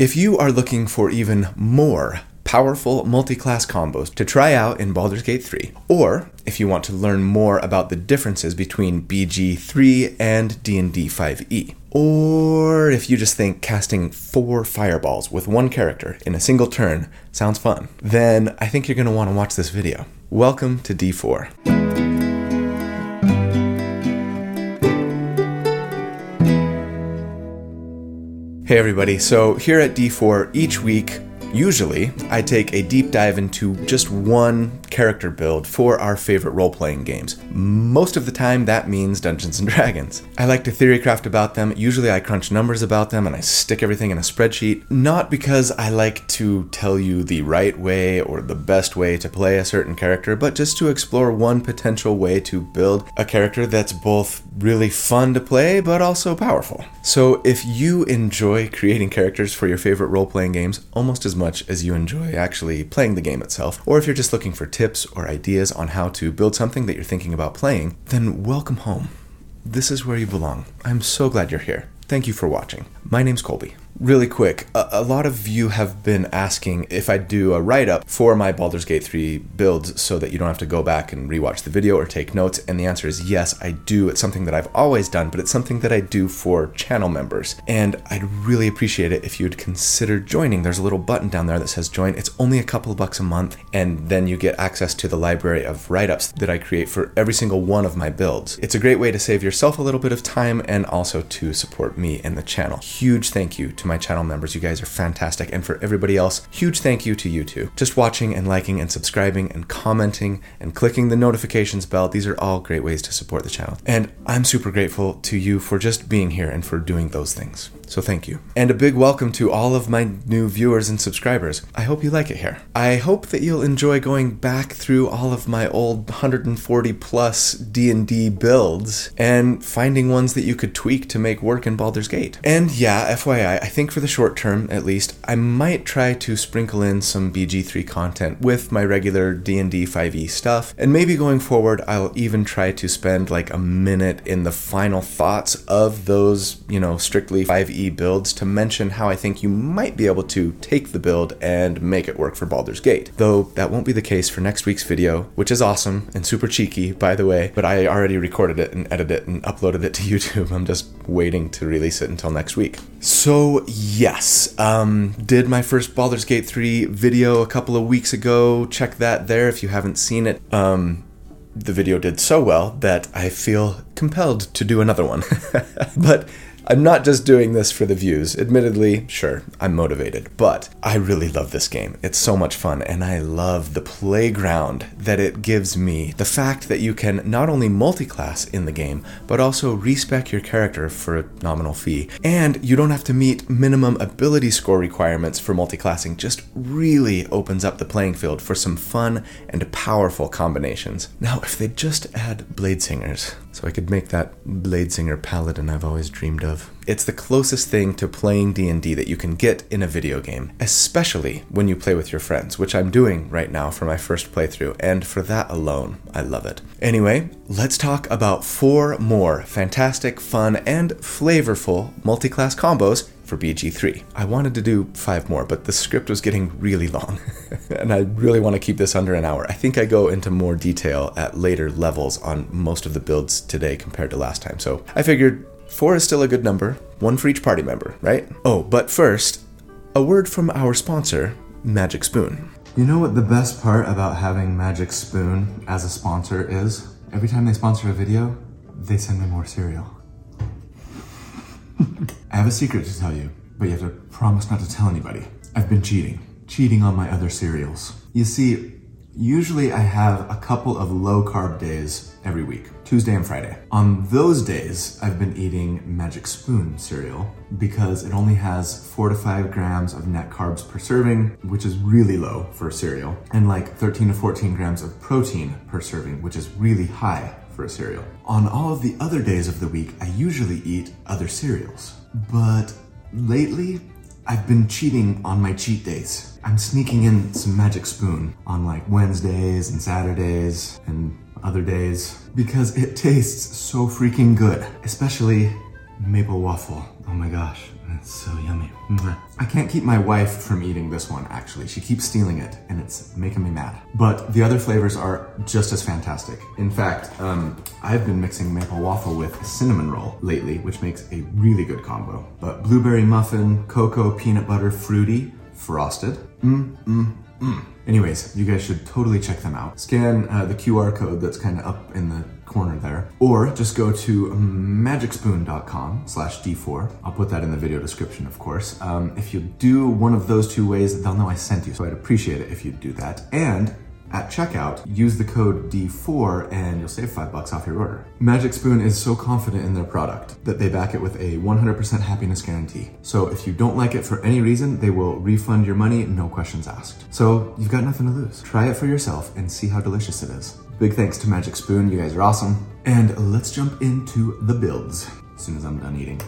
If you are looking for even more powerful multi-class combos to try out in Baldur's Gate 3, or if you want to learn more about the differences between BG3 and D&D 5e, or if you just think casting four fireballs with one character in a single turn sounds fun, then I think you're going to want to watch this video. Welcome to D4. Hey everybody, so here at D4, each week Usually, I take a deep dive into just one character build for our favorite role playing games. Most of the time, that means Dungeons and Dragons. I like to theorycraft about them. Usually, I crunch numbers about them and I stick everything in a spreadsheet. Not because I like to tell you the right way or the best way to play a certain character, but just to explore one potential way to build a character that's both really fun to play but also powerful. So, if you enjoy creating characters for your favorite role playing games almost as much as you enjoy actually playing the game itself, or if you're just looking for tips or ideas on how to build something that you're thinking about playing, then welcome home. This is where you belong. I'm so glad you're here. Thank you for watching. My name's Colby. Really quick, a, a, lot of you have been asking if I do a write up for my Baldur's Gate 3 builds so that you don't have to go back and rewatch the video or take notes. And the answer is yes, I do. It's something that I've always done, but it's something that I do for channel members. And I'd really appreciate it if you'd consider joining. There's a little button down there that says join. It's only a couple of bucks a month, and then you get access to the library of write ups that I create for every single one of my builds. It's a great way to save yourself a little bit of time and also to support me and the channel. Huge thank you to my channel members. You guys are fantastic. And for everybody else, huge thank you to you two. Just watching and liking and subscribing and commenting and clicking the notifications bell. These are all great ways to support the channel. And I'm super grateful to you for just being here and for doing those things. So thank you. And a big welcome to all of my new viewers and subscribers. I hope you like it here. I hope that you'll enjoy going back through all of my old 140 plus D&D builds and finding ones that you could tweak to make work in Baldur's Gate. And yeah, FYI, I think for the short term at least, I might try to sprinkle in some BG3 content with my regular D&D 5e stuff. And maybe going forward, I'll even try to spend like a minute in the final thoughts of those, you know, strictly 5e builds to mention how I think you might be able to take the build and make it work for Baldur's Gate. Though that won't be the case for next week's video, which is awesome and super cheeky, by the way, but I already recorded it and edited it and uploaded it to YouTube. I'm just waiting to release it until next week. So, yes, um, did my first Baldur's Gate 3 video a couple of weeks ago. Check that there if you haven't seen it. Um, the video did so well that I feel compelled to do another one. but I'm not just doing this for the views. Admittedly, sure, I'm motivated, but I really love this game. It's so much fun, and I love the playground that it gives me. The fact that you can not only multi-class in the game, but also respec your character for a nominal fee. And you don't have to meet minimum ability score requirements for multi-classing, just really opens up the playing field for some fun and powerful combinations. Now, if they just add Blade Singers, so I could make that Blade Singer paladin I've always dreamed of. It's the closest thing to playing D&D that you can get in a video game, especially when you play with your friends, which I'm doing right now for my first playthrough, and for that alone, I love it. Anyway, let's talk about four more fantastic, fun, and flavorful multi-class combos for BG3. I wanted to do five more, but the script was getting really long, and I really want to keep this under an hour. I think I go into more detail at later levels on most of the builds today compared to last time, so I figured four is still a good number, one for each party member, right? Oh, but first, a word from our sponsor, Magic Spoon. You know what the best part about having Magic Spoon as a sponsor is? Every time they sponsor a video, they send me more cereal. I have a secret to tell you, but you have to promise not to tell anybody. I've been cheating. Cheating on my other cereals. You see, usually I have a couple of low carb days every week, Tuesday and Friday. On those days, I've been eating Magic Spoon cereal because it only has four to five grams of net carbs per serving, which is really low for a cereal, and like 13 to 14 grams of protein per serving, which is really high for a cereal. On all of the other days of the week, I usually eat other cereals. But lately, I've been cheating on my cheat days. I'm sneaking in some Magic Spoon on like Wednesdays and Saturdays and other days because it tastes so freaking good, especially maple waffle. Oh my gosh, so yummy. I can't keep my wife from eating this one, actually. She keeps stealing it, and it's making me mad. But the other flavors are just as fantastic. In fact, um, I've been mixing maple waffle with cinnamon roll lately, which makes a really good combo. But blueberry muffin, cocoa, peanut butter, fruity, frosted. Mm, mm, mm. Anyways, you guys should totally check them out. Scan uh, the QR code that's kind of up in the corner there, or just go to magicspoon.com slash d4. I'll put that in the video description, of course. Um, if you do one of those two ways, they'll know I sent you, so I'd appreciate it if you'd do that. And at checkout, use the code D4 and you'll save 5 bucks off your order. Magic Spoon is so confident in their product that they back it with a 100% happiness guarantee. So if you don't like it for any reason, they will refund your money, no questions asked. So you've got nothing to lose. Try it for yourself and see how delicious it is. Big thanks to Magic Spoon, you guys are awesome. And let's jump into the builds as soon as I'm done eating.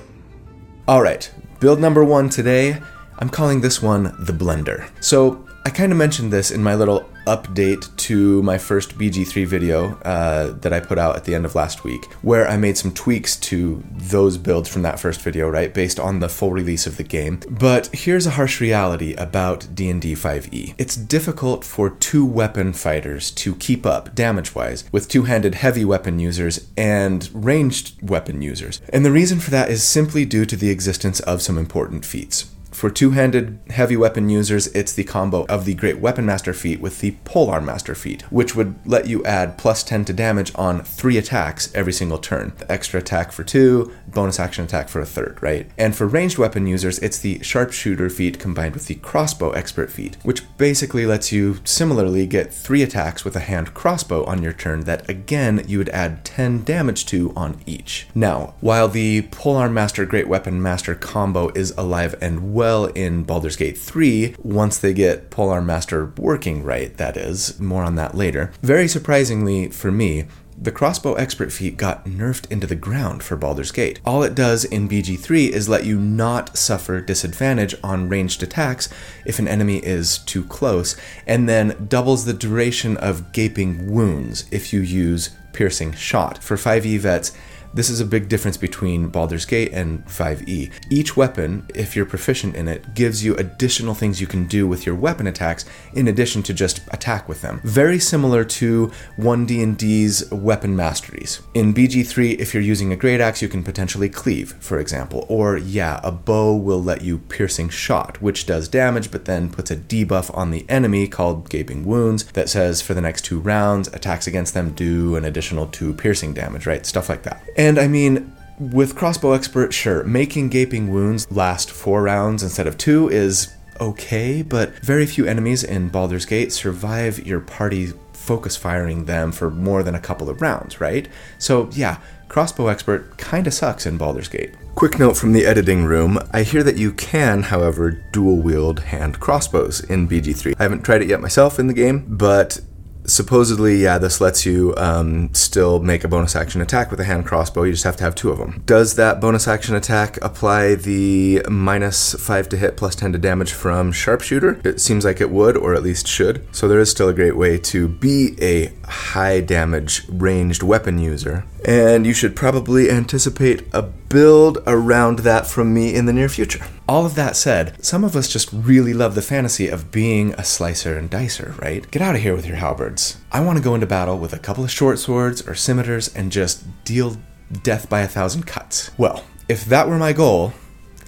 All right, build number one today. I'm calling this one the blender. So I kind of mentioned this in my little update to my first BG3 video uh, that I put out at the end of last week, where I made some tweaks to those builds from that first video, right, based on the full release of the game. But here's a harsh reality about D&D 5e. It's difficult for two weapon fighters to keep up damage-wise with two-handed heavy weapon users and ranged weapon users. And the reason for that is simply due to the existence of some important feats. For two handed heavy weapon users, it's the combo of the Great Weapon Master feat with the Polearm Master feat, which would let you add plus 10 to damage on three attacks every single turn. The extra attack for two, bonus action attack for a third, right? And for ranged weapon users, it's the Sharpshooter feat combined with the Crossbow Expert feat, which basically lets you similarly get three attacks with a hand crossbow on your turn that again you would add 10 damage to on each. Now, while the Polearm Master Great Weapon Master combo is alive and well, well in Baldur's Gate 3 once they get Polearm Master working right, that is. More on that later. Very surprisingly for me, the crossbow expert feat got nerfed into the ground for Baldur's Gate. All it does in BG3 is let you not suffer disadvantage on ranged attacks if an enemy is too close, and then doubles the duration of gaping wounds if you use piercing shot. For 5e vets, this is a big difference between Baldur's Gate and 5e. Each weapon, if you're proficient in it, gives you additional things you can do with your weapon attacks in addition to just attack with them. Very similar to 1D&D's weapon masteries. In BG3, if you're using a great axe, you can potentially cleave, for example, or yeah, a bow will let you piercing shot, which does damage but then puts a debuff on the enemy called gaping wounds that says for the next 2 rounds, attacks against them do an additional 2 piercing damage, right? Stuff like that. I mean, with Crossbow Expert, sure, making gaping wounds last four rounds instead of two is okay, but very few enemies in Baldur's Gate survive your party focus firing them for more than a couple of rounds, right? So, yeah, Crossbow Expert kinda sucks in Baldur's Gate. Quick note from the editing room I hear that you can, however, dual wield hand crossbows in BG3. I haven't tried it yet myself in the game, but supposedly, yeah, this lets you um, still make a bonus action attack with a hand crossbow. You just have to have two of them. Does that bonus action attack apply the minus 5 to hit, plus 10 to damage from sharpshooter? It seems like it would, or at least should. So there is still a great way to be a high damage ranged weapon user. And you should probably anticipate a build around that from me in the near future. All of that said, some of us just really love the fantasy of being a slicer and dicer, right? Get out of here with your halberds. I want to go into battle with a couple of short swords or scimitars and just deal death by a thousand cuts. Well, if that were my goal,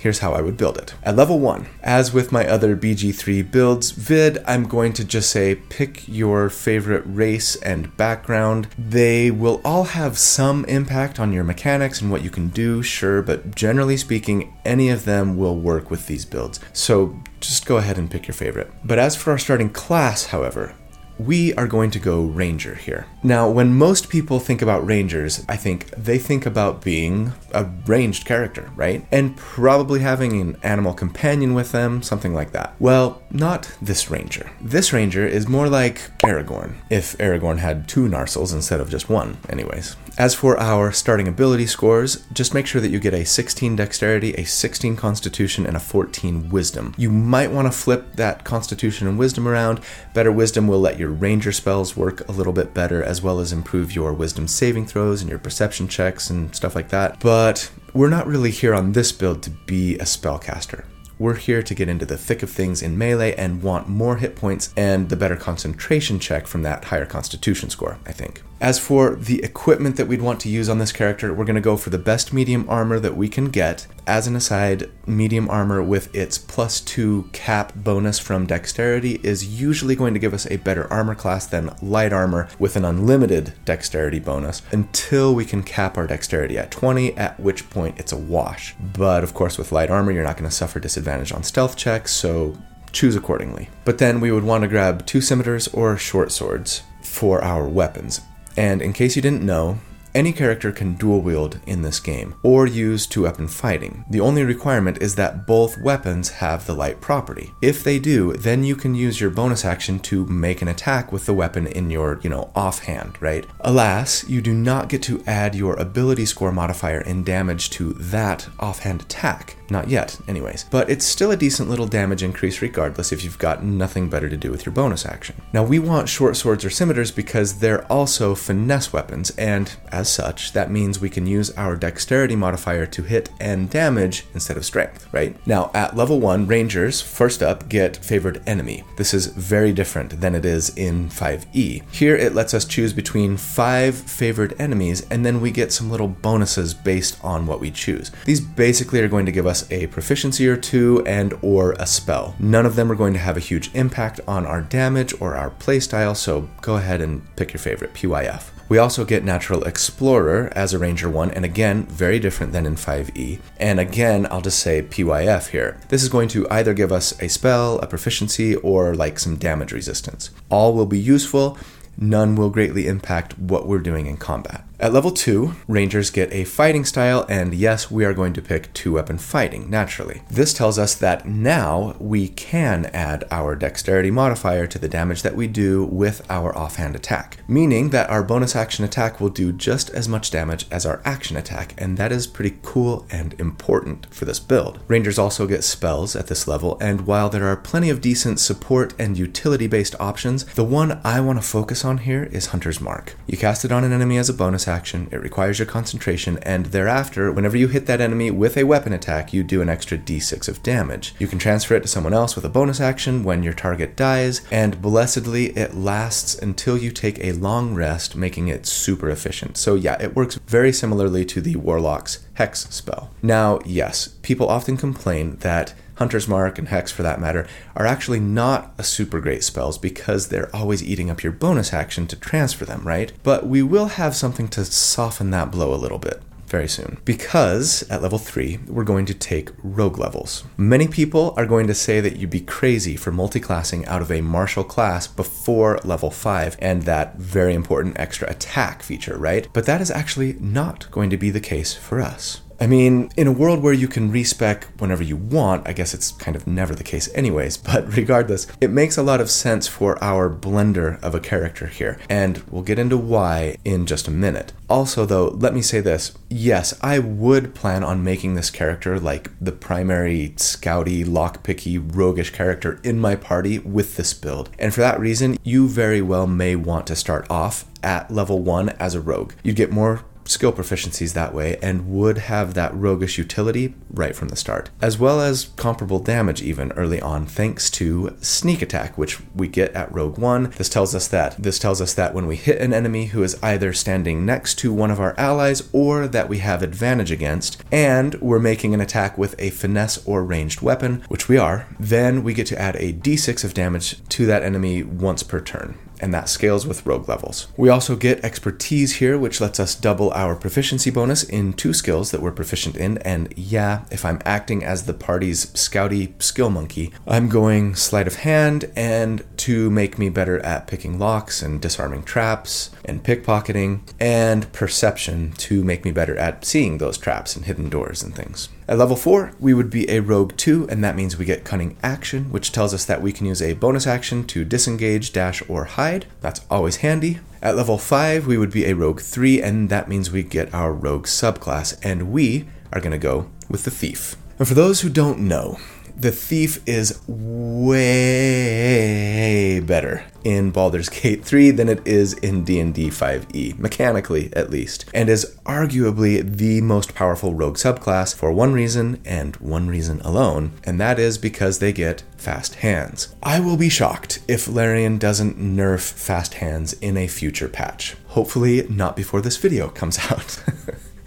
Here's how I would build it. At level 1, as with my other BG3 builds vid, I'm going to just say pick your favorite race and background. They will all have some impact on your mechanics and what you can do, sure, but generally speaking, any of them will work with these builds. So just go ahead and pick your favorite. But as for our starting class, however, we are going to go ranger here. Now, when most people think about rangers, I think they think about being a ranged character, right? And probably having an animal companion with them, something like that. Well, not this ranger. This ranger is more like Aragorn, if Aragorn had two Narsils instead of just one, anyways. As for our starting ability scores, just make sure that you get a 16 dexterity, a 16 constitution, and a 14 wisdom. You might want to flip that constitution and wisdom around. Better wisdom will let your ranger spells work a little bit better, as well as improve your wisdom saving throws and your perception checks and stuff like that. But we're not really here on this build to be a spellcaster. We're here to get into the thick of things in melee and want more hit points and the better concentration check from that higher constitution score, I think. As for the equipment that we'd want to use on this character, we're going to go for the best medium armor that we can get. As an aside, medium armor with its plus two cap bonus from dexterity is usually going to give us a better armor class than light armor with an unlimited dexterity bonus until we can cap our dexterity at 20, at which point it's a wash. But of course, with light armor, you're not going to suffer disadvantage on stealth checks, so choose accordingly. But then we would want to grab two scimitars or short swords for our weapons. And in case you didn't know, any character can dual wield in this game, or use two weapon fighting. The only requirement is that both weapons have the light property. If they do, then you can use your bonus action to make an attack with the weapon in your, you know, offhand, right? Alas, you do not get to add your ability score modifier in damage to that offhand attack. Not yet, anyways. But it's still a decent little damage increase regardless if you've got nothing better to do with your bonus action. Now, we want short swords or scimitars because they're also finesse weapons, and as such, that means we can use our dexterity modifier to hit and damage instead of strength, right? Now, at level 1, rangers, first up, get favored enemy. This is very different than it is in 5e. Here, it lets us choose between five favored enemies, and then we get some little bonuses based on what we choose. These basically are going to give us us a proficiency or two and or a spell. None of them are going to have a huge impact on our damage or our playstyle, so go ahead and pick your favorite PYF. We also get Natural Explorer as a Ranger 1, and again, very different than in 5e. And again, I'll just say PYF here. This is going to either give us a spell, a proficiency, or like some damage resistance. All will be useful, none will greatly impact what we're doing in combat. At level 2, Rangers get a fighting style, and yes, we are going to pick two weapon fighting, naturally. This tells us that now we can add our dexterity modifier to the damage that we do with our offhand attack, meaning that our bonus action attack will do just as much damage as our action attack, and that is pretty cool and important for this build. Rangers also get spells at this level, and while there are plenty of decent support and utility based options, the one I want to focus on here is Hunter's Mark. You cast it on an enemy as a bonus action, it requires your concentration, and thereafter, whenever you hit that enemy with a weapon attack, you do an extra d6 of damage. You can transfer it to someone else with a bonus action when your target dies, and blessedly, it lasts until you take a long rest, making it super efficient. So, yeah, it works very similarly to the Warlock's Hex spell. Now, yes, people often complain that Hunter's Mark, and Hex for that matter, are actually not a super great spells because they're always eating up your bonus action to transfer them, right? But we will have something to soften that blow a little bit very soon. Because at level 3, we're going to take rogue levels. Many people are going to say that you'd be crazy for multiclassing out of a martial class before level 5 and that very important extra attack feature, right? But that is actually not going to be the case for us. I mean, in a world where you can respec whenever you want, I guess it's kind of never the case, anyways, but regardless, it makes a lot of sense for our blender of a character here, and we'll get into why in just a minute. Also, though, let me say this yes, I would plan on making this character like the primary scouty, lockpicky, roguish character in my party with this build, and for that reason, you very well may want to start off at level 1 as a rogue. You'd get more skill proficiencies that way and would have that roguish utility right from the start, as well as comparable damage even early on thanks to sneak attack which we get at rogue 1. This tells us that this tells us that when we hit an enemy who is either standing next to one of our allies or that we have advantage against and we're making an attack with a finesse or ranged weapon, which we are, then we get to add a d6 of damage to that enemy once per turn and that scales with rogue levels. We also get expertise here, which lets us double our proficiency bonus in two skills that we're proficient in. And yeah, if I'm acting as the party's scouty skill monkey, I'm going sleight of hand and to make me better at picking locks and disarming traps and pickpocketing, and perception to make me better at seeing those traps and hidden doors and things. At level 4, we would be a Rogue 2, and that means we get Cunning Action, which tells us that we can use a bonus action to disengage, dash, or hide. That's always handy. At level 5, we would be a Rogue 3, and that means we get our Rogue subclass, and we are going to go with the Thief. And for those who don't know, The thief is way better in Baldur's Gate 3 than it is in D&D 5e, mechanically at least, and is arguably the most powerful rogue subclass for one reason and one reason alone, and that is because they get fast hands. I will be shocked if Larian doesn't nerf fast hands in a future patch. Hopefully not before this video comes out.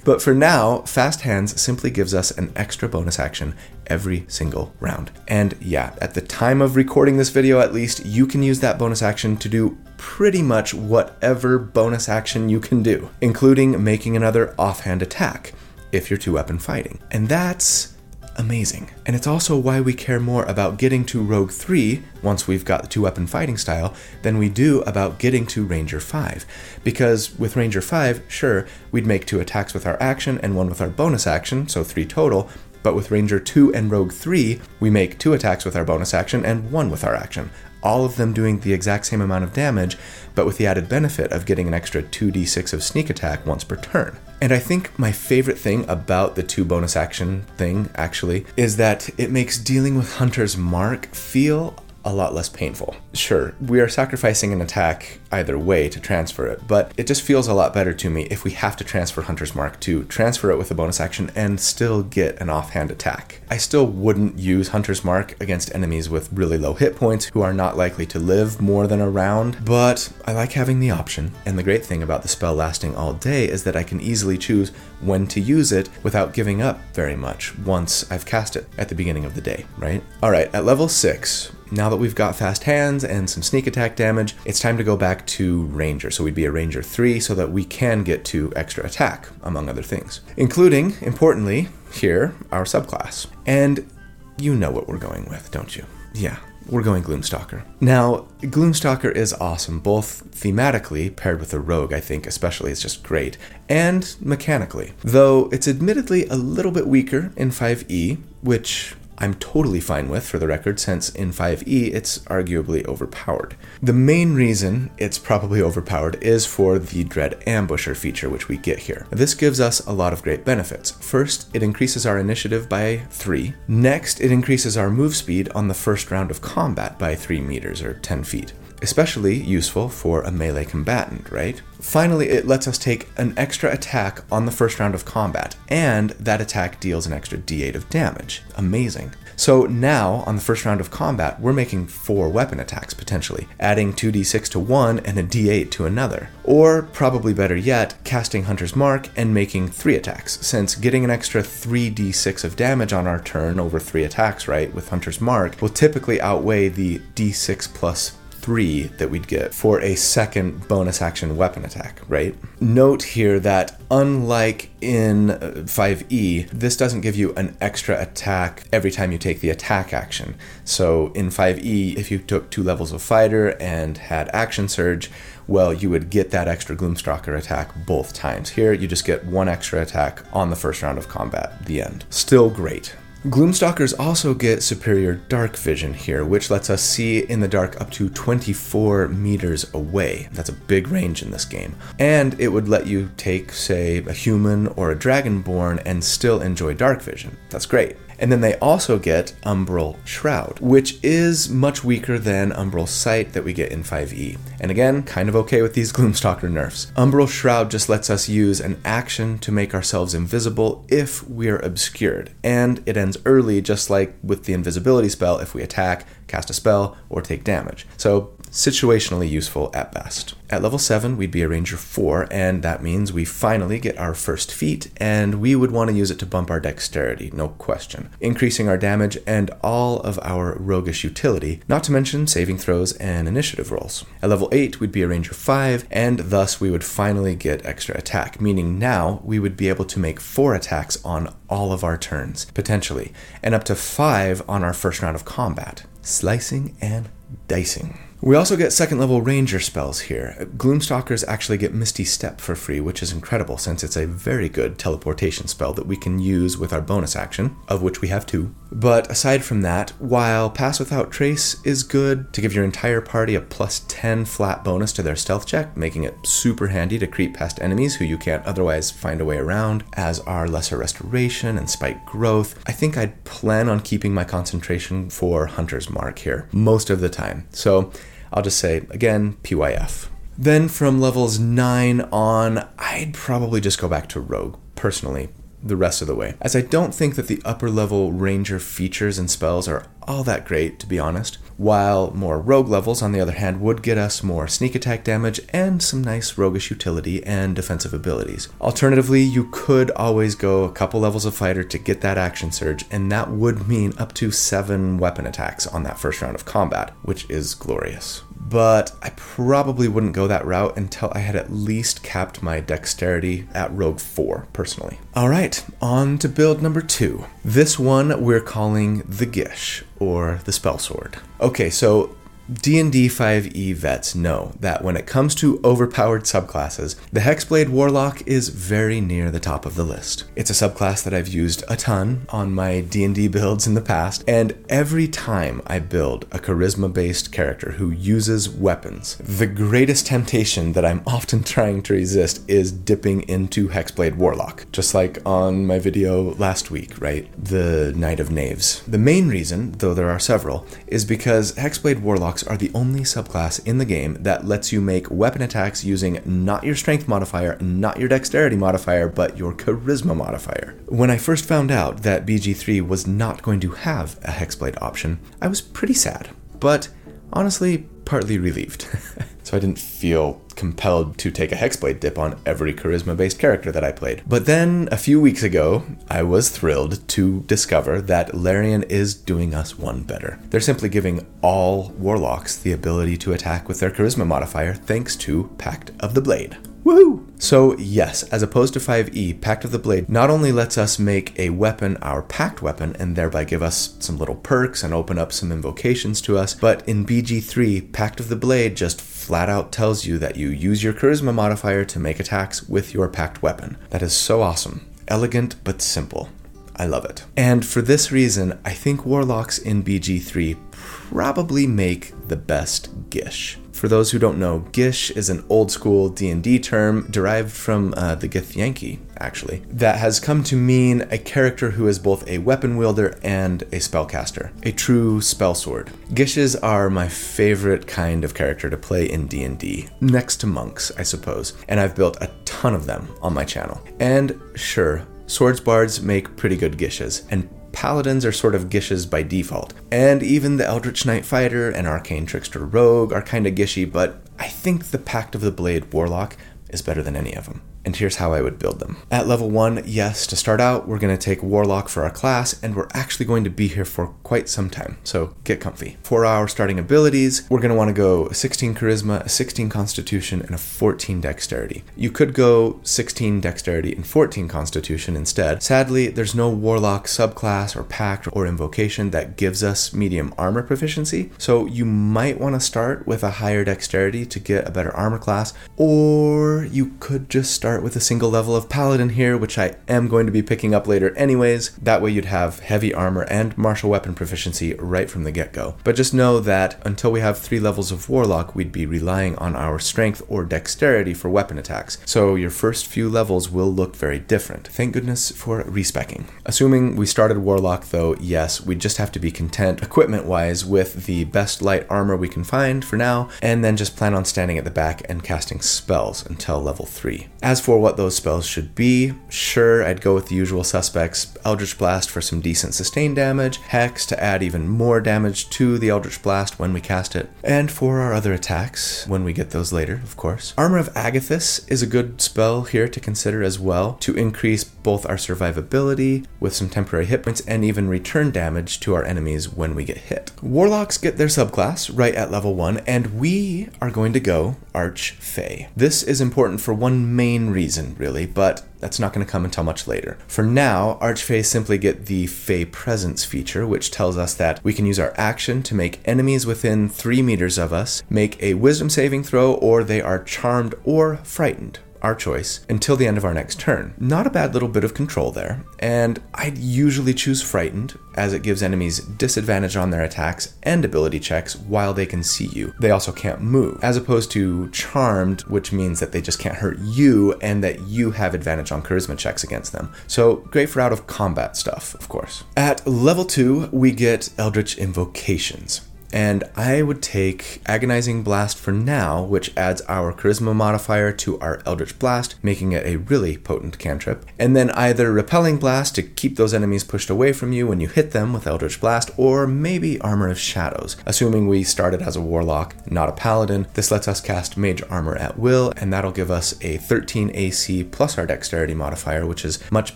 But for now, Fast Hands simply gives us an extra bonus action every single round. And yeah, at the time of recording this video at least, you can use that bonus action to do pretty much whatever bonus action you can do, including making another offhand attack if you're two weapon fighting. And that's amazing. And it's also why we care more about getting to Rogue 3 once we've got the two weapon fighting style than we do about getting to Ranger 5. Because with Ranger 5, sure, we'd make two attacks with our action and one with our bonus action, so three total. But with Ranger 2 and Rogue 3, we make two attacks with our bonus action and one with our action. All of them doing the exact same amount of damage, but with the added benefit of getting an extra 2d6 of sneak attack once per turn. And I think my favorite thing about the two bonus action thing, actually, is that it makes dealing with Hunter's Mark feel a lot less painful. Sure, we are sacrificing an attack either way to transfer it, but it just feels a lot better to me if we have to transfer Hunter's Mark to transfer it with a bonus action and still get an offhand attack. I still wouldn't use Hunter's Mark against enemies with really low hit points who are not likely to live more than a round, but I like having the option. And the great thing about the spell lasting all day is that I can easily choose when to use it without giving up very much once I've cast it at the beginning of the day, right? All right, at level 6, now that we've got fast hands and some sneak attack damage, it's time to go back to Ranger. So we'd be a Ranger 3 so that we can get to extra attack, among other things. Including, importantly, here, our subclass. And you know what we're going with, don't you? Yeah, we're going Gloomstalker. Now, Gloomstalker is awesome, both thematically, paired with a rogue, I think, especially, is just great, and mechanically. Though it's admittedly a little bit weaker in 5e, which I'm totally fine with, for the record, since in 5e it's arguably overpowered. The main reason it's probably overpowered is for the Dread Ambusher feature, which we get here. This gives us a lot of great benefits. First, it increases our initiative by 3. Next, it increases our move speed on the first round of combat by 3 meters or 10 feet especially useful for a melee combatant, right? Finally, it lets us take an extra attack on the first round of combat, and that attack deals an extra d8 of damage. Amazing. So now, on the first round of combat, we're making four weapon attacks potentially, adding 2d6 to one and a d8 to another. Or, probably better yet, casting Hunter's Mark and making three attacks, since getting an extra 3d6 of damage on our turn over three attacks, right, with Hunter's Mark, will typically outweigh the d6 plus three that we'd get for a second bonus action weapon attack, right? Note here that unlike in 5e, uh, this doesn't give you an extra attack every time you take the attack action. So in 5e, if you took two levels of fighter and had action surge, well, you would get that extra Gloomstalker attack both times. Here, you just get one extra attack on the first round of combat, the end. Still great. Gloomstalkers also get superior dark vision here, which lets us see in the dark up to 24 meters away. That's a big range in this game. And it would let you take, say, a human or a dragonborn and still enjoy dark vision. That's great. And then they also get Umbral Shroud, which is much weaker than Umbral Sight that we get in 5e. And again, kind of okay with these Gloomstalker nerfs. Umbral Shroud just lets us use an action to make ourselves invisible if we're obscured. And it ends early, just like with the invisibility spell if we attack, cast a spell, or take damage. So situationally useful at best. At level 7, we'd be a Ranger 4, and that means we finally get our first feat, and we would want to use it to bump our dexterity, no question, increasing our damage and all of our roguish utility, not to mention saving throws and initiative rolls. At level 8, we'd be a Ranger 5, and thus we would finally get extra attack, meaning now we would be able to make 4 attacks on all of our turns, potentially, and up to 5 on our first round of combat. Slicing and dicing. We also get second level ranger spells here. Gloomstalkers actually get Misty Step for free, which is incredible since it's a very good teleportation spell that we can use with our bonus action, of which we have two. But aside from that, while Pass Without Trace is good to give your entire party a plus 10 flat bonus to their stealth check, making it super handy to creep past enemies who you can't otherwise find a way around, as are Lesser Restoration and Spike Growth, I think I'd plan on keeping my concentration for Hunter's Mark here most of the time. So I'll just say, again, PYF. Then from levels 9 on, I'd probably just go back to Rogue, personally, the rest of the way, as I don't think that the upper level Ranger features and spells are all that great, to be honest. While more rogue levels, on the other hand, would get us more sneak attack damage and some nice roguish utility and defensive abilities. Alternatively, you could always go a couple levels of fighter to get that action surge, and that would mean up to seven weapon attacks on that first round of combat, which is glorious but I probably wouldn't go that route until I had at least capped my dexterity at Rogue 4, personally. All right, on to build number two. This one we're calling the Gish, or the Spell Sword. Okay, so D&D 5e vets know that when it comes to overpowered subclasses, the Hexblade Warlock is very near the top of the list. It's a subclass that I've used a ton on my D&D builds in the past, and every time I build a charisma-based character who uses weapons, the greatest temptation that I'm often trying to resist is dipping into Hexblade Warlock, just like on my video last week, right? The Knight of Knaves. The main reason, though there are several, is because Hexblade Warlock are the only subclass in the game that lets you make weapon attacks using not your strength modifier, not your dexterity modifier, but your charisma modifier. When I first found out that BG3 was not going to have a hexblade option, I was pretty sad. But honestly, partly relieved. so I didn't feel compelled to take a Hexblade dip on every charisma based character that I played. But then a few weeks ago, I was thrilled to discover that Larian is doing us one better. They're simply giving all warlocks the ability to attack with their charisma modifier thanks to Pact of the Blade. Woohoo! So, yes, as opposed to 5e, Pact of the Blade not only lets us make a weapon our pact weapon and thereby give us some little perks and open up some invocations to us, but in BG3, Pact of the Blade just flat out tells you that you use your charisma modifier to make attacks with your pact weapon. That is so awesome. Elegant but simple. I love it. And for this reason, I think warlocks in BG3 probably make the best Gish. For those who don't know, Gish is an old school D&D term derived from uh, the Githyanki, actually, that has come to mean a character who is both a weapon wielder and a spellcaster, a true spell sword. Gishes are my favorite kind of character to play in D&D, next to monks, I suppose, and I've built a ton of them on my channel. And sure, swords bards make pretty good gishes, and paladins are sort of gishes by default. And even the Eldritch Knight Fighter and Arcane Trickster Rogue are kinda gishy, but I think the Pact of the Blade Warlock is better than any of them and here's how I would build them. At level 1, yes, to start out, we're going to take Warlock for our class, and we're actually going to be here for quite some time, so get comfy. For our starting abilities, we're going to want to go 16 Charisma, a 16 Constitution, and a 14 Dexterity. You could go 16 Dexterity and 14 Constitution instead. Sadly, there's no Warlock subclass or pact or invocation that gives us medium armor proficiency, so you might want to start with a higher Dexterity to get a better armor class, or you could just start start with a single level of Paladin here, which I am going to be picking up later anyways. That way you'd have heavy armor and martial weapon proficiency right from the get go. But just know that until we have three levels of Warlock, we'd be relying on our strength or dexterity for weapon attacks. So your first few levels will look very different. Thank goodness for respecking. Assuming we started Warlock though, yes, we just have to be content equipment wise with the best light armor we can find for now, and then just plan on standing at the back and casting spells until level 3. As for what those spells should be, sure, I'd go with the usual suspects. Eldritch Blast for some decent sustain damage, Hex to add even more damage to the Eldritch Blast when we cast it, and for our other attacks, when we get those later, of course. Armor of Agathys is a good spell here to consider as well to increase both our survivability with some temporary hit points and even return damage to our enemies when we get hit. Warlocks get their subclass right at level 1, and we are going to go Arch Archfey. This is important for one main reason, really, but that's not going to come until much later. For now, Archfey simply get the Fey Presence feature, which tells us that we can use our action to make enemies within 3 meters of us make a wisdom saving throw, or they are charmed or frightened our choice, until the end of our next turn. Not a bad little bit of control there, and I'd usually choose Frightened, as it gives enemies disadvantage on their attacks and ability checks while they can see you. They also can't move, as opposed to Charmed, which means that they just can't hurt you and that you have advantage on charisma checks against them. So great for out of combat stuff, of course. At level 2, we get Eldritch Invocations. And I would take Agonizing Blast for now, which adds our Charisma modifier to our Eldritch Blast, making it a really potent cantrip. And then either Repelling Blast to keep those enemies pushed away from you when you hit them with Eldritch Blast, or maybe Armor of Shadows. Assuming we started as a Warlock, not a Paladin, this lets us cast Mage Armor at will, and that'll give us a 13 AC plus our Dexterity modifier, which is much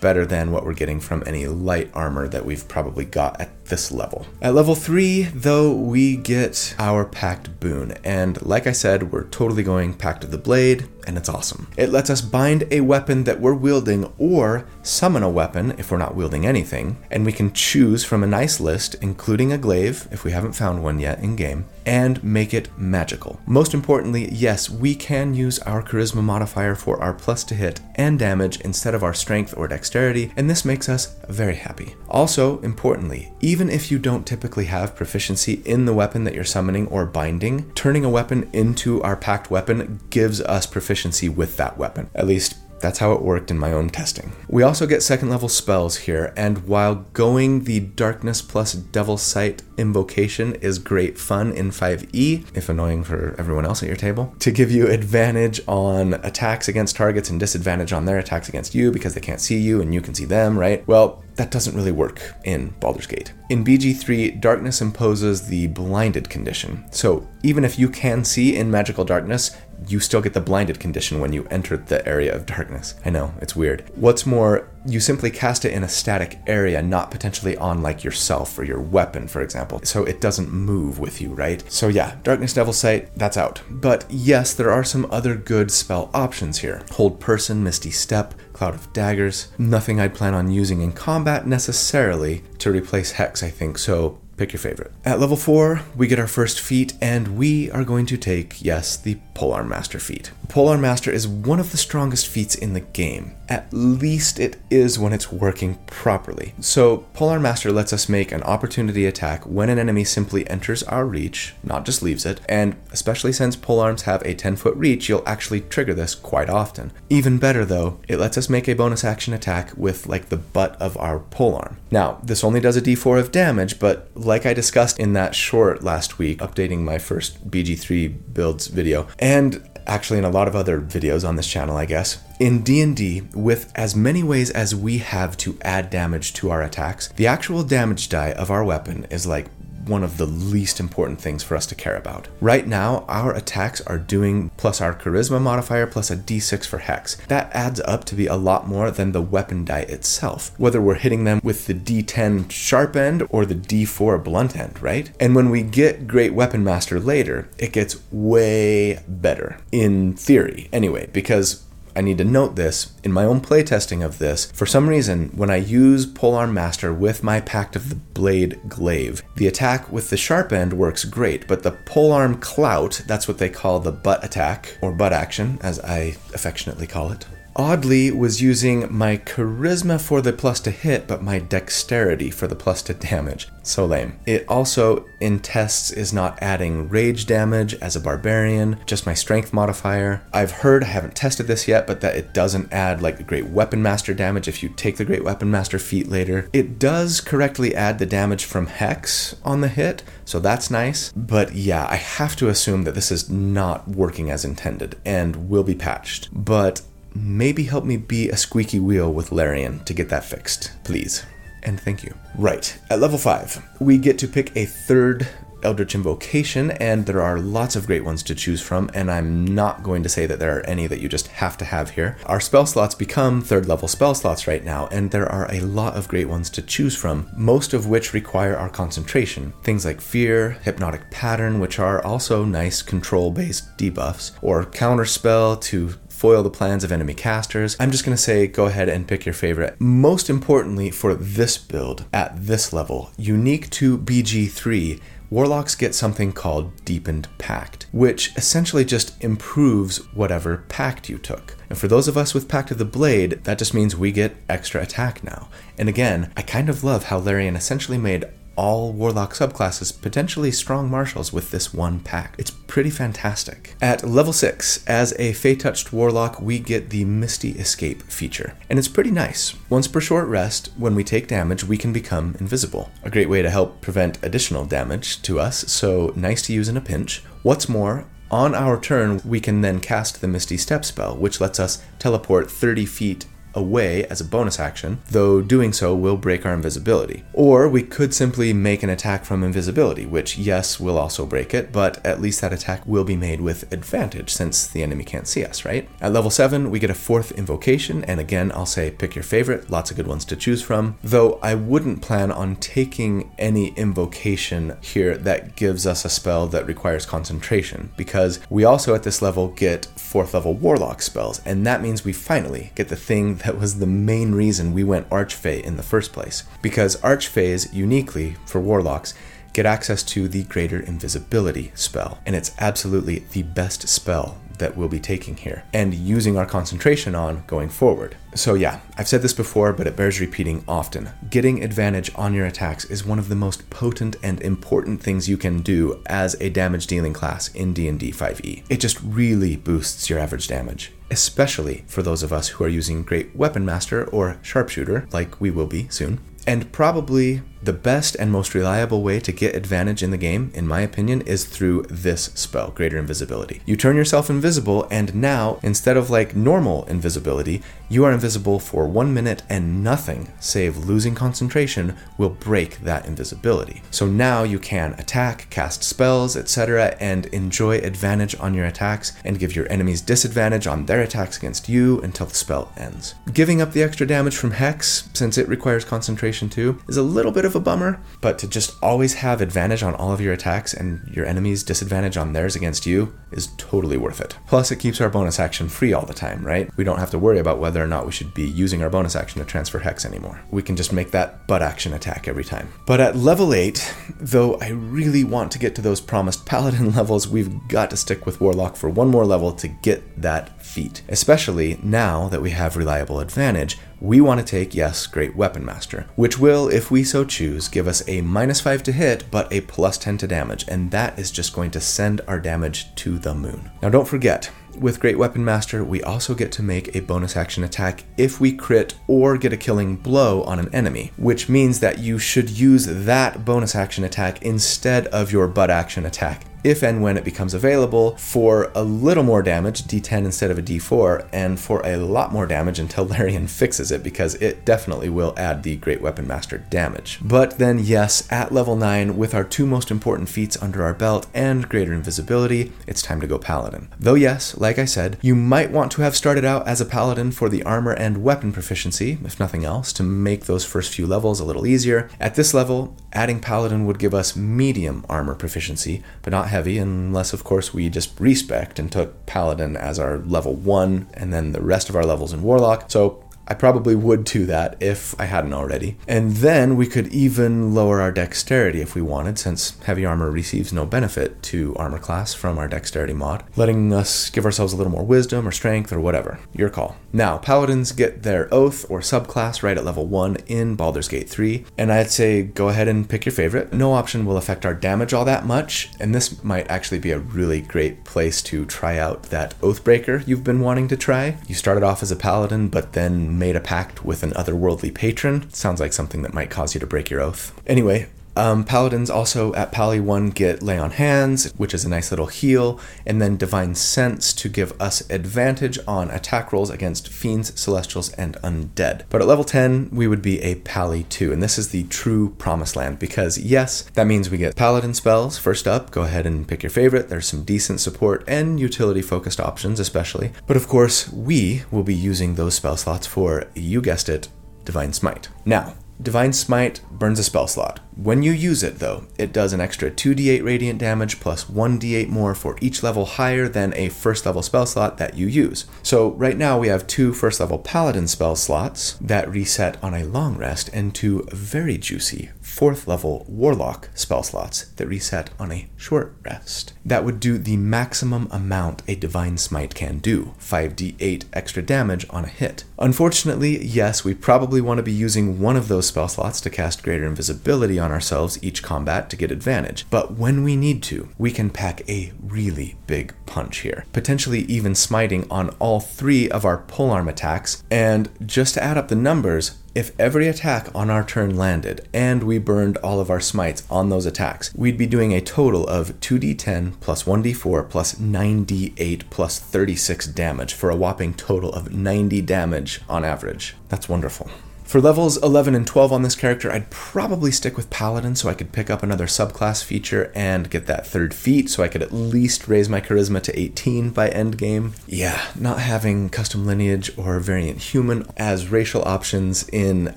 better than what we're getting from any light armor that we've probably got at this level. At level 3, though, we get our Pact Boon, and like I said, we're totally going Pact of the Blade, and it's awesome. It lets us bind a weapon that we're wielding or summon a weapon if we're not wielding anything, and we can choose from a nice list, including a glaive if we haven't found one yet in game, and make it magical. Most importantly, yes, we can use our charisma modifier for our plus to hit and damage instead of our strength or dexterity, and this makes us very happy. Also, importantly, even if you don't typically have proficiency in the weapon that you're summoning or binding, turning a weapon into our pact weapon gives us proficiency with that weapon. At least that's how it worked in my own testing. We also get second level spells here, and while going the Darkness plus Devil Sight invocation is great fun in 5e, if annoying for everyone else at your table, to give you advantage on attacks against targets and disadvantage on their attacks against you because they can't see you and you can see them, right? Well, that doesn't really work in Baldur's Gate. In BG3, darkness imposes the blinded condition. So even if you can see in magical darkness, you still get the blinded condition when you enter the area of darkness. I know, it's weird. What's more, you simply cast it in a static area, not potentially on like yourself or your weapon, for example. So it doesn't move with you, right? So yeah, Darkness Devil Sight, that's out. But yes, there are some other good spell options here. Hold Person, Misty Step, Cloud of Daggers. Nothing I'd plan on using in combat necessarily to replace Hex, I think, so pick your favorite. At level 4, we get our first feat, and we are going to take, yes, the Polearm Master feat. Polearm Master is one of the strongest feats in the game. At least it is when it's working properly. So, Polearm Master lets us make an opportunity attack when an enemy simply enters our reach, not just leaves it, and especially since polearms have a 10 foot reach, you'll actually trigger this quite often. Even better though, it lets us make a bonus action attack with like the butt of our polearm. Now, this only does a d4 of damage, but like I discussed in that short last week, updating my first BG3 builds video, and actually in a lot of other videos on this channel, I guess. In D&D, with as many ways as we have to add damage to our attacks, the actual damage die of our weapon is like one of the least important things for us to care about. Right now, our attacks are doing plus our charisma modifier plus a d6 for hex. That adds up to be a lot more than the weapon die itself, whether we're hitting them with the d10 sharp end or the d4 blunt end, right? And when we get Great Weapon Master later, it gets way better, in theory, anyway, because I need to note this in my own playtesting of this. For some reason, when I use Polearm Master with my Pact of the Blade Glaive, the attack with the sharp end works great, but the Polearm Clout, that's what they call the butt attack, or butt action, as I affectionately call it, oddly was using my charisma for the plus to hit, but my dexterity for the plus to damage. So lame. It also, in tests, is not adding rage damage as a barbarian, just my strength modifier. I've heard, I haven't tested this yet, but that it doesn't add like the Great Weapon Master damage if you take the Great Weapon Master feat later. It does correctly add the damage from Hex on the hit, so that's nice. But yeah, I have to assume that this is not working as intended and will be patched. But maybe help me be a squeaky wheel with Larian to get that fixed, please. And thank you. Right, at level 5, we get to pick a third Eldritch Invocation, and there are lots of great ones to choose from, and I'm not going to say that there are any that you just have to have here. Our spell slots become third level spell slots right now, and there are a lot of great ones to choose from, most of which require our concentration. Things like Fear, Hypnotic Pattern, which are also nice control based debuffs, or Counterspell to foil the plans of enemy casters. I'm just going to say go ahead and pick your favorite. Most importantly, for this build at this level, unique to BG3, Warlocks get something called Deepened Pact, which essentially just improves whatever pact you took. And for those of us with Pact of the Blade, that just means we get extra attack now. And again, I kind of love how Larian essentially made all Warlock subclasses potentially strong martials with this one pact. It's pretty fantastic. At level 6, as a Fey Touched Warlock, we get the Misty Escape feature, and it's pretty nice. Once per short rest, when we take damage, we can become invisible. A great way to help prevent additional damage to us, so nice to use in a pinch. What's more, on our turn, we can then cast the Misty Step spell, which lets us teleport 30 feet away as a bonus action, though doing so will break our invisibility. Or we could simply make an attack from invisibility, which, yes, will also break it, but at least that attack will be made with advantage since the enemy can't see us, right? At level 7, we get a fourth invocation, and again, I'll say pick your favorite, lots of good ones to choose from, though I wouldn't plan on taking any invocation here that gives us a spell that requires concentration, because we also at this level get fourth level warlock spells, and that means we finally get the thing that was the main reason we went Archfey in the first place. Because Archfeys, uniquely for Warlocks, get access to the Greater Invisibility spell, and it's absolutely the best spell that we'll be taking here and using our concentration on going forward. So, yeah, I've said this before, but it bears repeating often. Getting advantage on your attacks is one of the most potent and important things you can do as a damage dealing class in D&D 5e. It just really boosts your average damage, especially for those of us who are using Great Weapon Master or Sharpshooter, like we will be soon. And probably the best and most reliable way to get advantage in the game, in my opinion, is through this spell, Greater Invisibility. You turn yourself invisible, and now, instead of like normal invisibility, you are invisible for one minute and nothing, save losing concentration, will break that invisibility. So now you can attack, cast spells, etc., and enjoy advantage on your attacks and give your enemies disadvantage on their attacks against you until the spell ends. Giving up the extra damage from Hex, since it requires concentration too, is a little bit of a bummer, but to just always have advantage on all of your attacks and your enemies disadvantage on theirs against you is totally worth it. Plus, it keeps our bonus action free all the time, right? We don't have to worry about whether or not we should be using our bonus action to transfer Hex anymore. We can just make that butt action attack every time. But at level 8, though I really want to get to those promised Paladin levels, we've got to stick with Warlock for one more level to get that feat. Especially now that we have reliable advantage, we want to take, yes, Great Weapon Master, which will, if we so choose, give us a minus 5 to hit, but a plus 10 to damage, and that is just going to send our damage to the moon. Now, don't forget, with Great Weapon Master, we also get to make a bonus action attack if we crit or get a killing blow on an enemy, which means that you should use that bonus action attack instead of your butt action attack if and when it becomes available for a little more damage, d10 instead of a d4, and for a lot more damage until Larian fixes it because it definitely will add the Great Weapon Master damage. But then, yes, at level 9, with our two most important feats under our belt and greater invisibility, it's time to go Paladin. Though, yes, like I said, you might want to have started out as a Paladin for the armor and weapon proficiency, if nothing else, to make those first few levels a little easier. At this level, adding Paladin would give us medium armor proficiency, but not heavy, unless, of course, we just respec and took Paladin as our level 1 and then the rest of our levels in Warlock. So I probably would do that if I hadn't already. And then we could even lower our dexterity if we wanted, since heavy armor receives no benefit to armor class from our dexterity mod, letting us give ourselves a little more wisdom or strength or whatever. Your call. Now, paladins get their oath or subclass right at level 1 in Baldur's Gate 3, and I'd say go ahead and pick your favorite. No option will affect our damage all that much, and this might actually be a really great place to try out that Oathbreaker you've been wanting to try. You started off as a paladin, but then made a pact with an otherworldly patron. Sounds like something that might cause you to break your oath. Anyway, Um, paladins also at Pally 1 get Lay on Hands, which is a nice little heal, and then Divine Sense to give us advantage on attack rolls against fiends, celestials, and undead. But at level 10, we would be a Pally 2, and this is the true promised land because, yes, that means we get Paladin spells. First up, go ahead and pick your favorite. There's some decent support and utility focused options, especially. But of course, we will be using those spell slots for, you guessed it, Divine Smite. Now, Divine Smite burns a spell slot. When you use it, though, it does an extra 2d8 radiant damage plus 1d8 more for each level higher than a first level spell slot that you use. So, right now we have two first level paladin spell slots that reset on a long rest, and two very juicy fourth level warlock spell slots that reset on a short rest. That would do the maximum amount a divine smite can do 5d8 extra damage on a hit. Unfortunately, yes, we probably want to be using one of those spell slots to cast greater invisibility on ourselves each combat to get advantage, but when we need to, we can pack a really big punch here, potentially even smiting on all three of our polearm attacks. And just to add up the numbers, if every attack on our turn landed and we burned all of our smites on those attacks, we'd be doing a total of 2d10 plus 1d4 plus 9d8 plus 36 damage for a whopping total of 90 damage on average. That's wonderful. For levels 11 and 12 on this character, I'd probably stick with Paladin so I could pick up another subclass feature and get that third feat so I could at least raise my charisma to 18 by endgame. Yeah, not having custom lineage or variant human as racial options in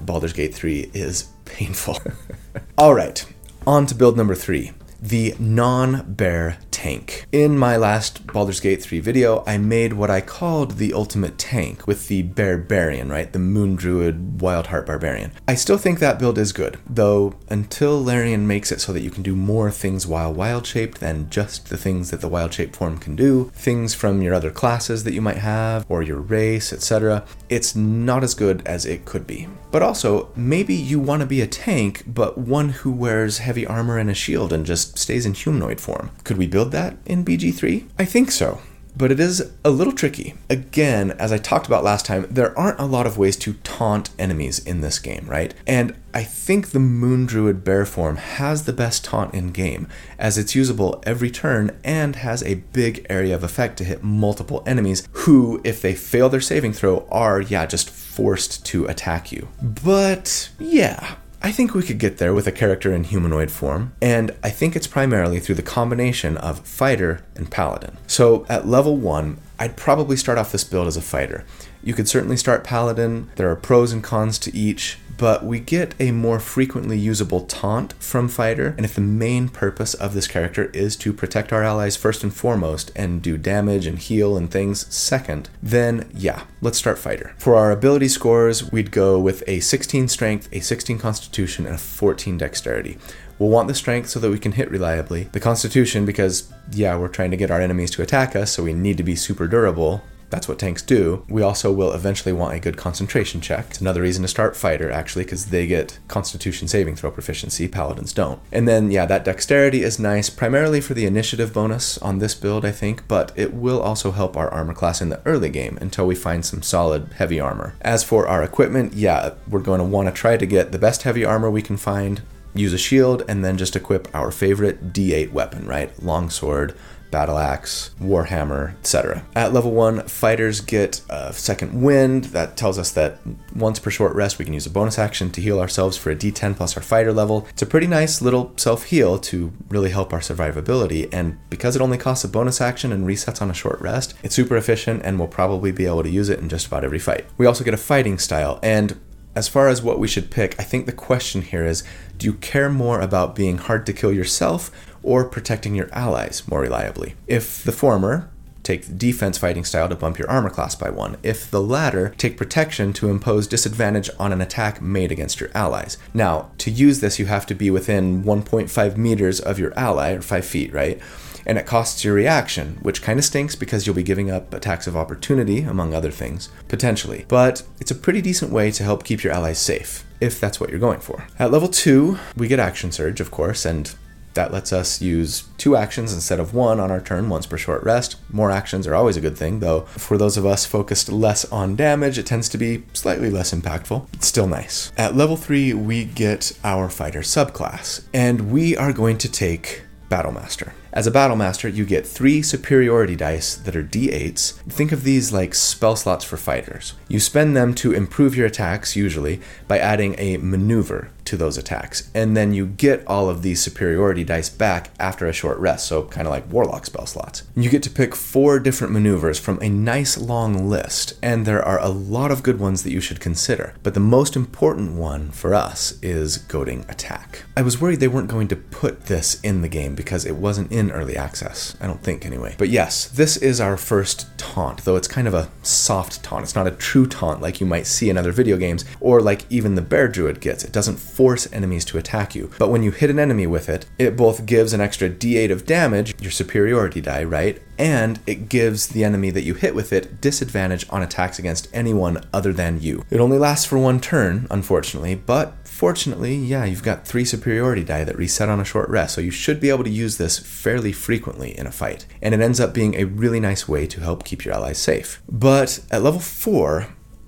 Baldur's Gate 3 is painful. Alright, on to build number 3 the non bear tank. In my last Baldur's Gate 3 video, I made what I called the ultimate tank with the barbarian, right? The moon druid wildheart barbarian. I still think that build is good, though until Larian makes it so that you can do more things while wild shaped than just the things that the wild shaped form can do, things from your other classes that you might have, or your race, etc., it's not as good as it could be. But also, maybe you want to be a tank, but one who wears heavy armor and a shield and just stays in humanoid form. Could we build that in BG3? I think so but it is a little tricky. Again, as I talked about last time, there aren't a lot of ways to taunt enemies in this game, right? And I think the Moon Druid Bear form has the best taunt in game, as it's usable every turn and has a big area of effect to hit multiple enemies who, if they fail their saving throw, are, yeah, just forced to attack you. But yeah, I think we could get there with a character in humanoid form, and I think it's primarily through the combination of fighter and paladin. So at level 1, I'd probably start off this build as a fighter. You could certainly start paladin, there are pros and cons to each but we get a more frequently usable taunt from Fighter, and if the main purpose of this character is to protect our allies first and foremost and do damage and heal and things second, then yeah, let's start Fighter. For our ability scores, we'd go with a 16 strength, a 16 constitution, and a 14 dexterity. We'll want the strength so that we can hit reliably, the constitution because, yeah, we're trying to get our enemies to attack us, so we need to be super durable, that's what tanks do. We also will eventually want a good concentration check. It's another reason to start fighter, actually, because they get constitution saving throw proficiency, paladins don't. And then, yeah, that dexterity is nice, primarily for the initiative bonus on this build, I think, but it will also help our armor class in the early game until we find some solid heavy armor. As for our equipment, yeah, we're going to want to try to get the best heavy armor we can find, use a shield, and then just equip our favorite D8 weapon, right? Longsword battle axe, warhammer, etc. At level 1, fighters get a second wind. That tells us that once per short rest, we can use a bonus action to heal ourselves for a d10 plus our fighter level. It's a pretty nice little self heal to really help our survivability, and because it only costs a bonus action and resets on a short rest, it's super efficient and we'll probably be able to use it in just about every fight. We also get a fighting style, and as far as what we should pick, I think the question here is do you care more about being hard to kill yourself or protecting your allies more reliably. If the former, take the defense fighting style to bump your armor class by one. If the latter, take protection to impose disadvantage on an attack made against your allies. Now, to use this, you have to be within 1.5 meters of your ally, or 5 feet, right? And it costs your reaction, which kind of stinks because you'll be giving up attacks of opportunity, among other things, potentially. But it's a pretty decent way to help keep your allies safe, if that's what you're going for. At level 2, we get Action Surge, of course, and That lets us use two actions instead of one on our turn once per short rest. More actions are always a good thing, though for those of us focused less on damage, it tends to be slightly less impactful. It's still nice. At level 3, we get our fighter subclass, and we are going to take Battlemaster. As a Battlemaster, you get three superiority dice that are d8s. Think of these like spell slots for fighters. You spend them to improve your attacks, usually, by adding a maneuver to those attacks. And then you get all of these superiority dice back after a short rest, so kind of like Warlock spell slots. You get to pick four different maneuvers from a nice long list, and there are a lot of good ones that you should consider. But the most important one for us is goading attack. I was worried they weren't going to put this in the game because it wasn't in early access. I don't think, anyway. But yes, this is our first taunt, though it's kind of a soft taunt. It's not a true taunt like you might see in other video games, or like even the Bear Druid gets. It doesn't force enemies to attack you. But when you hit an enemy with it, it both gives an extra d8 of damage, your superiority die, right? And it gives the enemy that you hit with it disadvantage on attacks against anyone other than you. It only lasts for one turn, unfortunately, but fortunately, yeah, you've got three superiority die that reset on a short rest, so you should be able to use this fairly frequently in a fight. And it ends up being a really nice way to help keep your allies safe. But at level 4,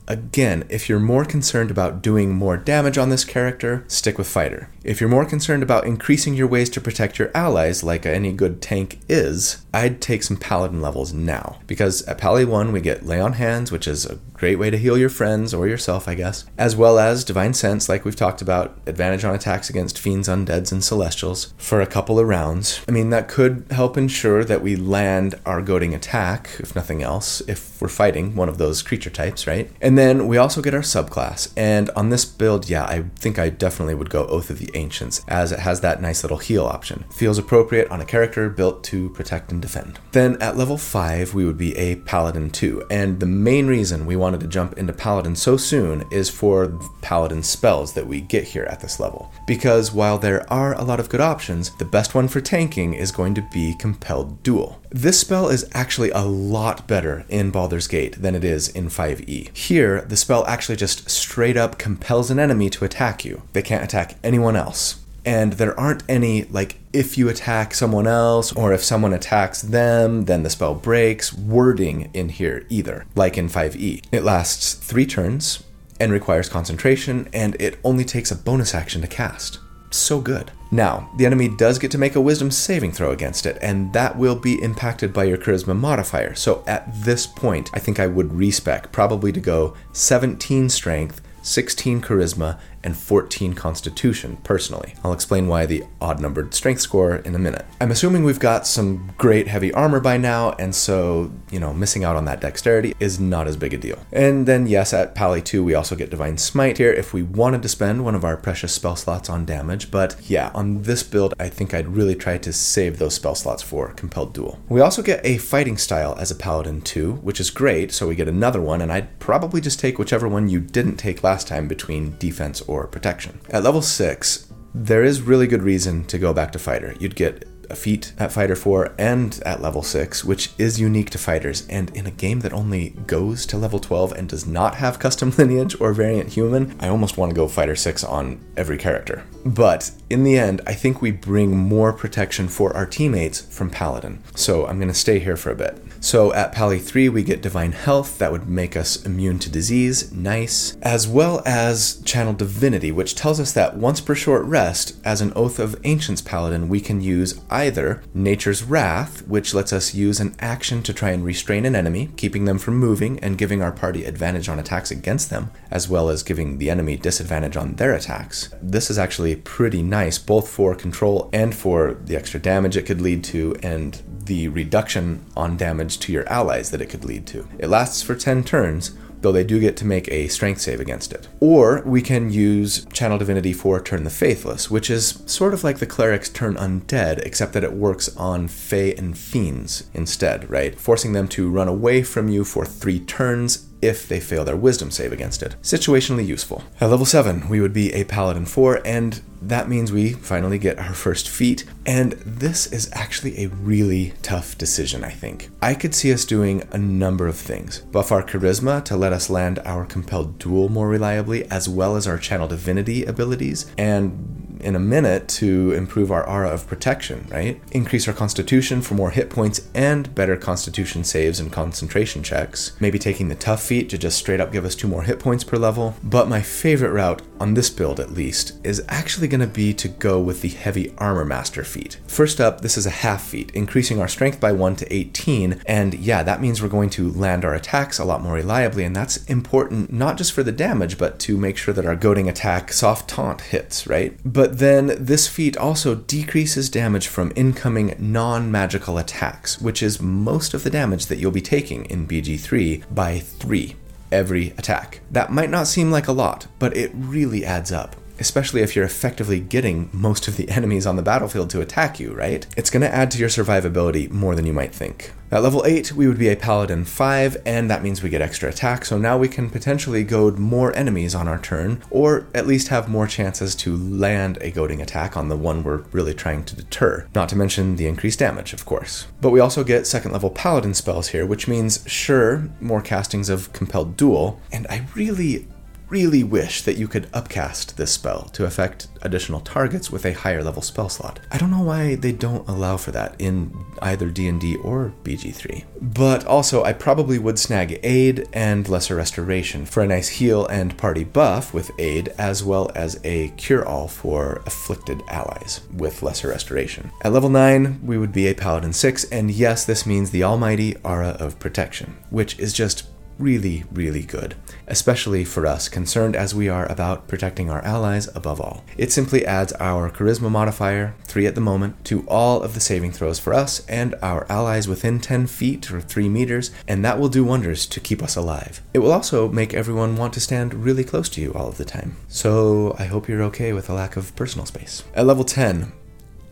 Again, if you're more concerned about doing more damage on this character, stick with Fighter. If you're more concerned about increasing your ways to protect your allies, like any good tank is, I'd take some Paladin levels now. Because at Pally 1, we get Lay on Hands, which is a great way to heal your friends or yourself, I guess, as well as Divine Sense, like we've talked about, advantage on attacks against fiends, undeads, and celestials for a couple of rounds. I mean, that could help ensure that we land our goading attack, if nothing else, if we're fighting one of those creature types, right? And then we also get our subclass. And on this build, yeah, I think I definitely would go Oath of the Ancients, as it has that nice little heal option. Feels appropriate on a character built to protect and defend. Then at level 5, we would be a Paladin 2. And the main reason we wanted to jump into Paladin so soon is for Paladin spells that we get here at this level. Because while there are a lot of good options, the best one for tanking is going to be Compelled Duel. This spell is actually a lot better in Baldur's Gate than it is in 5e. Here, the spell actually just straight up compels an enemy to attack you. They can't attack anyone else. And there aren't any, like, if you attack someone else or if someone attacks them, then the spell breaks wording in here either, like in 5e. It lasts three turns and requires concentration, and it only takes a bonus action to cast. So good. Now, the enemy does get to make a wisdom saving throw against it, and that will be impacted by your charisma modifier. So at this point, I think I would respec, probably to go 17 strength, 16 charisma, and 14 constitution personally. I'll explain why the odd numbered strength score in a minute. I'm assuming we've got some great heavy armor by now, and so, you know, missing out on that dexterity is not as big a deal. And then, yes, at Pally 2, we also get Divine Smite here if we wanted to spend one of our precious spell slots on damage, but yeah, on this build, I think I'd really try to save those spell slots for Compelled Duel. We also get a fighting style as a Paladin 2, which is great, so we get another one, and I'd probably just take whichever one you didn't take last time between defense or or protection. At level 6, there is really good reason to go back to fighter. You'd get a feat at fighter 4 and at level 6, which is unique to fighters. And in a game that only goes to level 12 and does not have custom lineage or variant human, I almost want to go fighter 6 on every character. But in the end, I think we bring more protection for our teammates from Paladin. So I'm going to stay here for a bit. So at Pally 3, we get Divine Health, that would make us immune to disease, nice, as well as Channel Divinity, which tells us that once per short rest, as an Oath of Ancients Paladin, we can use either Nature's Wrath, which lets us use an action to try and restrain an enemy, keeping them from moving and giving our party advantage on attacks against them, as well as giving the enemy disadvantage on their attacks. This is actually pretty nice, both for control and for the extra damage it could lead to, and the reduction on damage to your allies that it could lead to. It lasts for 10 turns, though they do get to make a strength save against it. Or we can use Channel Divinity for Turn the Faithless, which is sort of like the Cleric's Turn Undead, except that it works on Fae and Fiends instead, right? Forcing them to run away from you for three turns if they fail their wisdom save against it. Situationally useful. At level 7, we would be a Paladin 4, and that means we finally get our first feat. And this is actually a really tough decision, I think. I could see us doing a number of things buff our charisma to let us land our compelled duel more reliably, as well as our channel divinity abilities, and in a minute to improve our aura of protection, right? Increase our constitution for more hit points and better constitution saves and concentration checks. Maybe taking the tough feat to just straight up give us two more hit points per level. But my favorite route, on this build at least, is actually going to be to go with the heavy armor master feat. First up, this is a half feat, increasing our strength by 1 to 18. And yeah, that means we're going to land our attacks a lot more reliably. And that's important not just for the damage, but to make sure that our goading attack soft taunt hits, right? But then this feat also decreases damage from incoming non magical attacks, which is most of the damage that you'll be taking in BG3 by 3 every attack. That might not seem like a lot, but it really adds up especially if you're effectively getting most of the enemies on the battlefield to attack you, right? It's going to add to your survivability more than you might think. At level 8, we would be a Paladin 5, and that means we get extra attack, so now we can potentially goad more enemies on our turn, or at least have more chances to land a goading attack on the one we're really trying to deter. Not to mention the increased damage, of course. But we also get second level Paladin spells here, which means, sure, more castings of Compelled Duel, and I really really wish that you could upcast this spell to affect additional targets with a higher level spell slot. I don't know why they don't allow for that in either D&D or BG3. But also, I probably would snag Aid and Lesser Restoration for a nice heal and party buff with Aid, as well as a cure-all for afflicted allies with Lesser Restoration. At level 9, we would be a Paladin 6, and yes, this means the almighty Aura of Protection, which is just really, really good, especially for us, concerned as we are about protecting our allies above all. It simply adds our charisma modifier, 3 at the moment, to all of the saving throws for us and our allies within 10 feet or 3 meters, and that will do wonders to keep us alive. It will also make everyone want to stand really close to you all of the time. So I hope you're okay with a lack of personal space. At level 10,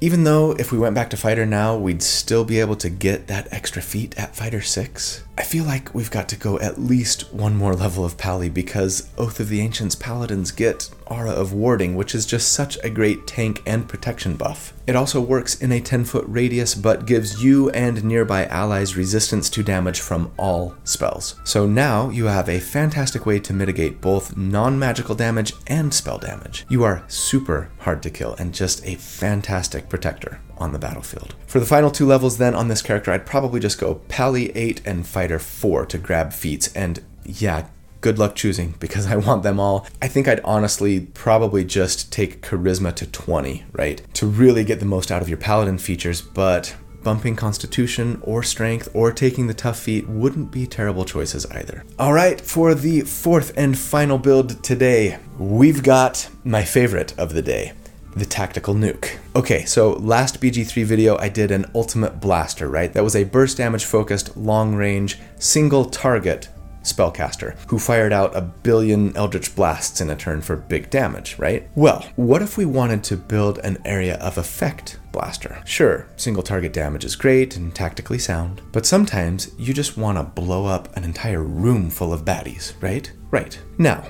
even though if we went back to Fighter now, we'd still be able to get that extra feat at Fighter 6, I feel like we've got to go at least one more level of Pally because Oath of the Ancients Paladins get Aura of Warding, which is just such a great tank and protection buff. It also works in a 10 foot radius but gives you and nearby allies resistance to damage from all spells. So now you have a fantastic way to mitigate both non magical damage and spell damage. You are super hard to kill and just a fantastic protector on the battlefield. For the final two levels, then, on this character, I'd probably just go Pally 8 and Fighter 4 to grab feats, and yeah, good luck choosing because I want them all. I think I'd honestly probably just take Charisma to 20, right? To really get the most out of your Paladin features, but bumping Constitution or Strength or taking the tough feat wouldn't be terrible choices either. All right, for the fourth and final build today, we've got my favorite of the day the tactical nuke. Okay, so last BG3 video I did an ultimate blaster, right? That was a burst damage focused, long range, single target spellcaster who fired out a billion eldritch blasts in a turn for big damage, right? Well, what if we wanted to build an area of effect blaster? Sure, single target damage is great and tactically sound, but sometimes you just want to blow up an entire room full of baddies, right? Right. Now,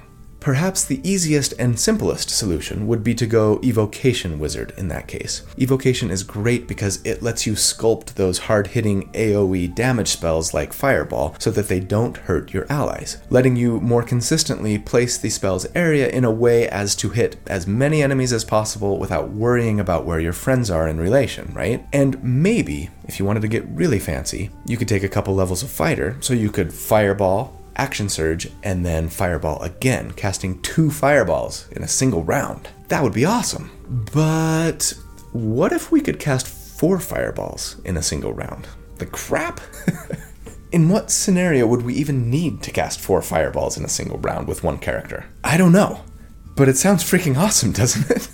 Perhaps the easiest and simplest solution would be to go Evocation Wizard in that case. Evocation is great because it lets you sculpt those hard hitting AoE damage spells like Fireball so that they don't hurt your allies, letting you more consistently place the spell's area in a way as to hit as many enemies as possible without worrying about where your friends are in relation, right? And maybe, if you wanted to get really fancy, you could take a couple levels of fighter, so you could Fireball, Action Surge, and then Fireball again, casting two fireballs in a single round. That would be awesome. But what if we could cast four fireballs in a single round? The crap? in what scenario would we even need to cast four fireballs in a single round with one character? I don't know. But it sounds freaking awesome, doesn't it?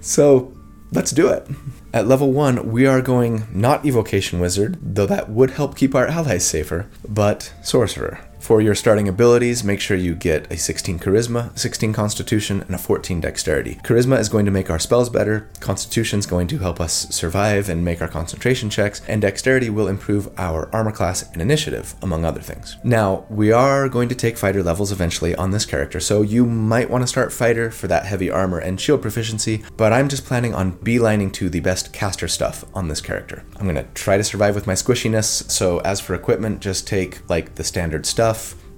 so, let's do it. At level 1, we are going not Evocation Wizard, though that would help keep our allies safer, but Sorcerer. For your starting abilities, make sure you get a 16 Charisma, 16 Constitution, and a 14 Dexterity. Charisma is going to make our spells better, Constitution is going to help us survive and make our concentration checks, and Dexterity will improve our armor class and initiative, among other things. Now, we are going to take fighter levels eventually on this character, so you might want to start fighter for that heavy armor and shield proficiency, but I'm just planning on beelining to the best caster stuff on this character. I'm going to try to survive with my squishiness, so as for equipment, just take like the standard stuff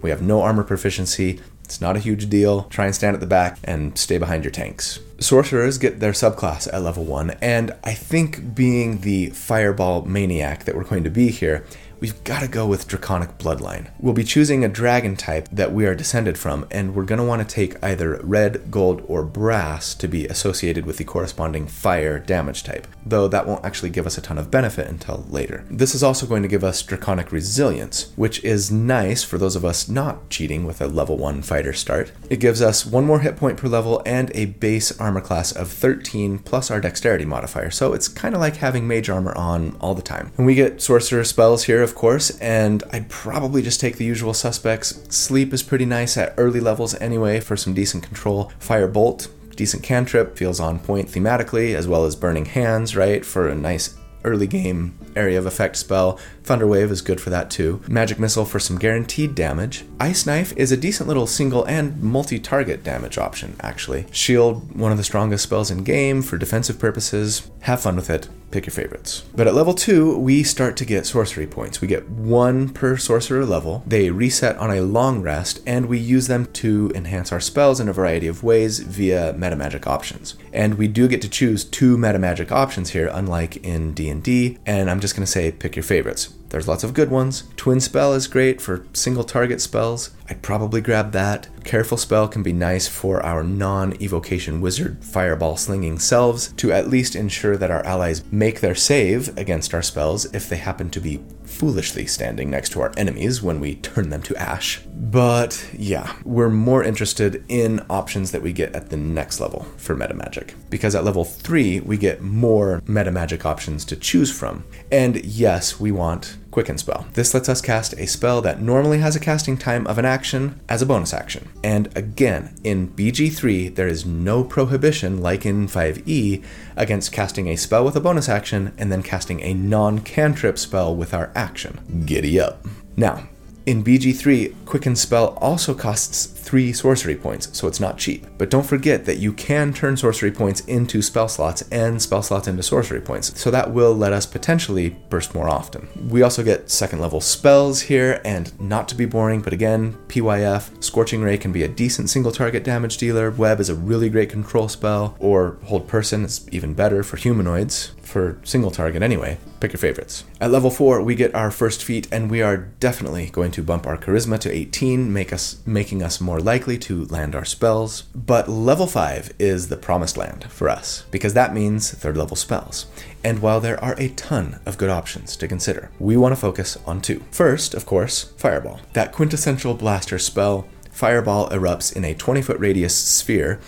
we have no armor proficiency, It's not a huge deal. Try and stand at the back and stay behind your tanks. Sorcerers get their subclass at level 1, and I think being the fireball maniac that we're going to be here, we've got to go with Draconic Bloodline. We'll be choosing a dragon type that we are descended from, and we're going to want to take either red, gold, or brass to be associated with the corresponding fire damage type, though that won't actually give us a ton of benefit until later. This is also going to give us Draconic Resilience, which is nice for those of us not cheating with a level 1 fighter start. It gives us one more hit point per level and a base armor class of 13 plus our dexterity modifier, so it's kind of like having mage armor on all the time. And we get sorcerer spells here, of course, and I'd probably just take the usual suspects. Sleep is pretty nice at early levels anyway for some decent control. Firebolt, decent cantrip, feels on point thematically, as well as Burning Hands, right, for a nice early game area of effect spell. Thunderwave is good for that too. Magic Missile for some guaranteed damage. Ice Knife is a decent little single and multi target damage option, actually. Shield, one of the strongest spells in game for defensive purposes. Have fun with it. Pick your favorites. But at level 2, we start to get sorcery points. We get one per sorcerer level. They reset on a long rest, and we use them to enhance our spells in a variety of ways via metamagic options. And we do get to choose two metamagic options here, unlike in D&D, and I'm just going to say pick your favorites. There's lots of good ones. Twin Spell is great for single target spells. I'd probably grab that. Careful Spell can be nice for our non evocation wizard fireball slinging selves to at least ensure that our allies make their save against our spells if they happen to be foolishly standing next to our enemies when we turn them to ash. But yeah, we're more interested in options that we get at the next level for metamagic. Because at level 3, we get more metamagic options to choose from. And yes, we want Quicken Spell. This lets us cast a spell that normally has a casting time of an action as a bonus action. And again, in BG3, there is no prohibition, like in 5e, against casting a spell with a bonus action and then casting a non cantrip spell with our action. Giddy up. Now, in BG3, Quicken Spell also costs 3 sorcery points, so it's not cheap. But don't forget that you can turn sorcery points into spell slots and spell slots into sorcery points, so that will let us potentially burst more often. We also get second level spells here, and not to be boring, but again, PYF, Scorching Ray can be a decent single target damage dealer, Web is a really great control spell, or Hold Person is even better for humanoids, for single target anyway. Pick your favorites. At level 4, we get our first feat, and we are definitely going to bump our charisma to 18, make us making us more likely to land our spells. But level 5 is the promised land for us, because that means third level spells. And while there are a ton of good options to consider, we want to focus on two. First, of course, Fireball. That quintessential blaster spell, Fireball erupts in a 20 foot radius sphere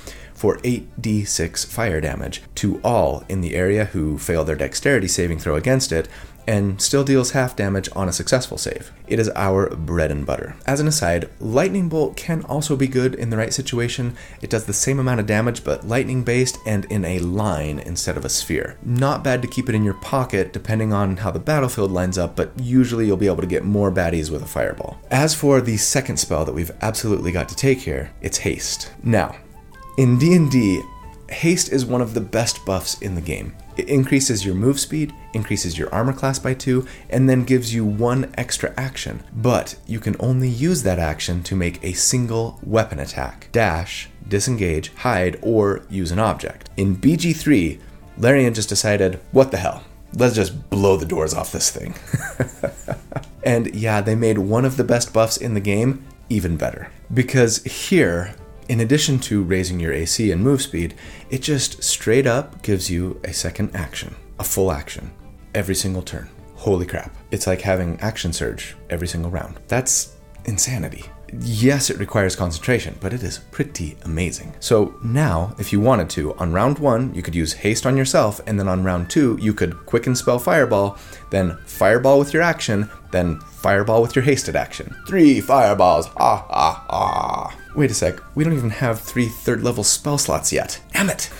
for 8d6 fire damage to all in the area who fail their dexterity saving throw against it, and still deals half damage on a successful save. It is our bread and butter. As an aside, Lightning Bolt can also be good in the right situation. It does the same amount of damage, but lightning based and in a line instead of a sphere. Not bad to keep it in your pocket depending on how the battlefield lines up, but usually you'll be able to get more baddies with a fireball. As for the second spell that we've absolutely got to take here, it's Haste. Now, in D&D, haste is one of the best buffs in the game. It increases your move speed, increases your armor class by 2, and then gives you one extra action. But you can only use that action to make a single weapon attack dash, disengage, hide, or use an object. In BG3, Larian just decided, what the hell? Let's just blow the doors off this thing. and yeah, they made one of the best buffs in the game even better. Because here, in addition to raising your AC and move speed, it just straight up gives you a second action, a full action, every single turn. Holy crap. It's like having action surge every single round. That's insanity. Yes, it requires concentration, but it is pretty amazing. So now, if you wanted to, on round one, you could use haste on yourself, and then on round two, you could quicken spell fireball, then fireball with your action, then fireball with your hasted action. Three fireballs. Ah, ah, ah. Wait a sec, we don't even have three third level spell slots yet. Damn it!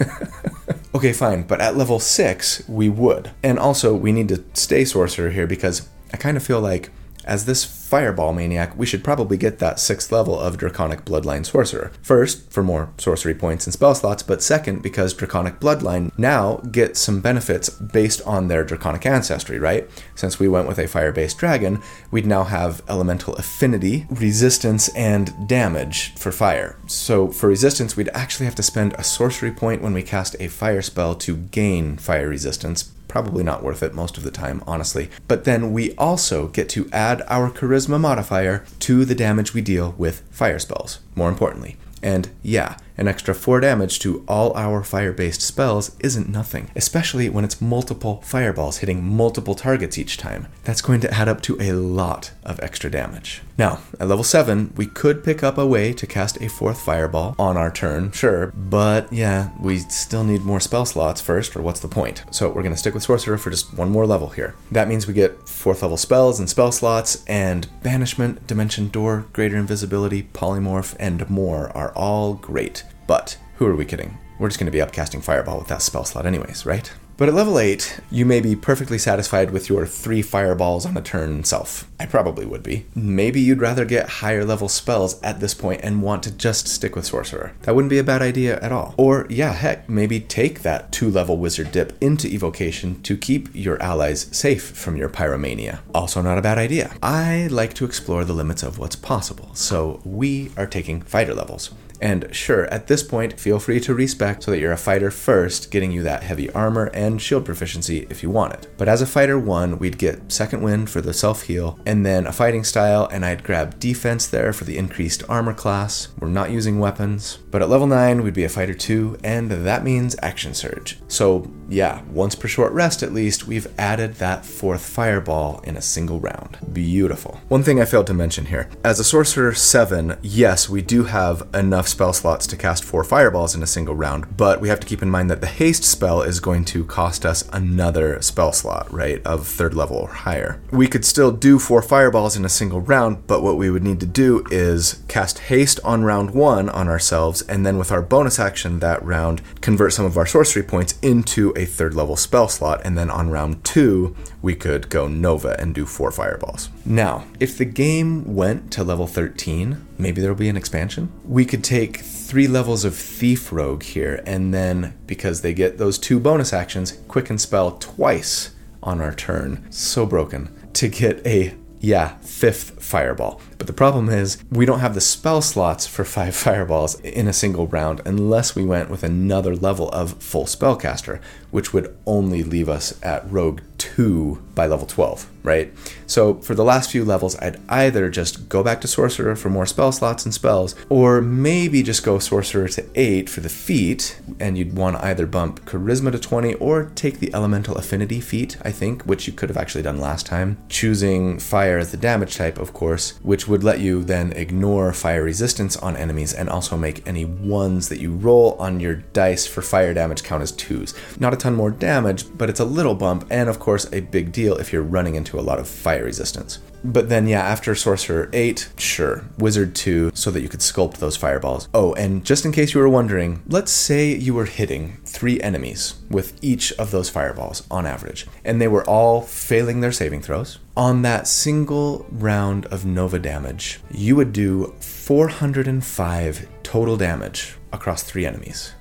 okay, fine, but at level six, we would. And also, we need to stay sorcerer here because I kind of feel like as this Fireball Maniac, we should probably get that sixth level of Draconic Bloodline Sorcerer. First, for more sorcery points and spell slots, but second, because Draconic Bloodline now gets some benefits based on their Draconic ancestry, right? Since we went with a fire based dragon, we'd now have elemental affinity, resistance, and damage for fire. So for resistance, we'd actually have to spend a sorcery point when we cast a fire spell to gain fire resistance Probably not worth it most of the time, honestly. But then we also get to add our charisma modifier to the damage we deal with fire spells, more importantly. And yeah, an extra 4 damage to all our fire based spells isn't nothing, especially when it's multiple fireballs hitting multiple targets each time. That's going to add up to a lot of extra damage. Now, at level 7, we could pick up a way to cast a fourth fireball on our turn, sure, but yeah, we still need more spell slots first, or what's the point? So we're going to stick with Sorcerer for just one more level here. That means we get fourth level spells and spell slots, and Banishment, Dimension Door, Greater Invisibility, Polymorph, and more are all great. But who are we kidding? We're just going to be upcasting Fireball with that spell slot, anyways, right? But at level 8, you may be perfectly satisfied with your three fireballs on a turn self. I probably would be. Maybe you'd rather get higher level spells at this point and want to just stick with Sorcerer. That wouldn't be a bad idea at all. Or, yeah, heck, maybe take that two level wizard dip into evocation to keep your allies safe from your pyromania. Also, not a bad idea. I like to explore the limits of what's possible, so we are taking fighter levels. And sure, at this point, feel free to respec so that you're a fighter first, getting you that heavy armor and shield proficiency if you want it. But as a fighter 1, we'd get second wind for the self heal, and then a fighting style, and I'd grab defense there for the increased armor class. We're not using weapons. But at level 9, we'd be a fighter 2, and that means action surge. So, yeah, once per short rest at least, we've added that fourth fireball in a single round. Beautiful. One thing I failed to mention here as a sorcerer 7, yes, we do have enough spell slots to cast four fireballs in a single round, but we have to keep in mind that the haste spell is going to cost us another spell slot, right, of third level or higher. We could still do four fireballs in a single round, but what we would need to do is cast haste on round one on ourselves, and then with our bonus action that round, convert some of our sorcery points into a third level spell slot, and then on round two, we could go Nova and do four fireballs. Now, if the game went to level 13, maybe there'll be an expansion. We could take three levels of Thief Rogue here, and then because they get those two bonus actions, Quicken Spell twice on our turn. So broken. To get a yeah, fifth fireball. But the problem is, we don't have the spell slots for five fireballs in a single round unless we went with another level of full spellcaster, which would only leave us at Rogue 2 by level 12, right? So for the last few levels, I'd either just go back to Sorcerer for more spell slots and spells, or maybe just go Sorcerer to 8 for the feat, and you'd want to either bump Charisma to 20 or take the Elemental Affinity feat, I think, which you could have actually done last time, choosing Fire as the damage type, of course, which would let you then ignore fire resistance on enemies and also make any ones that you roll on your dice for fire damage count as twos. Not a ton more damage, but it's a little bump, and of course, a big deal if you're running into a lot of fire resistance. But then, yeah, after Sorcerer 8, sure, Wizard 2, so that you could sculpt those fireballs. Oh, and just in case you were wondering, let's say you were hitting three enemies with each of those fireballs on average, and they were all failing their saving throws. On that single round of Nova damage, you would do 405 total damage across three enemies.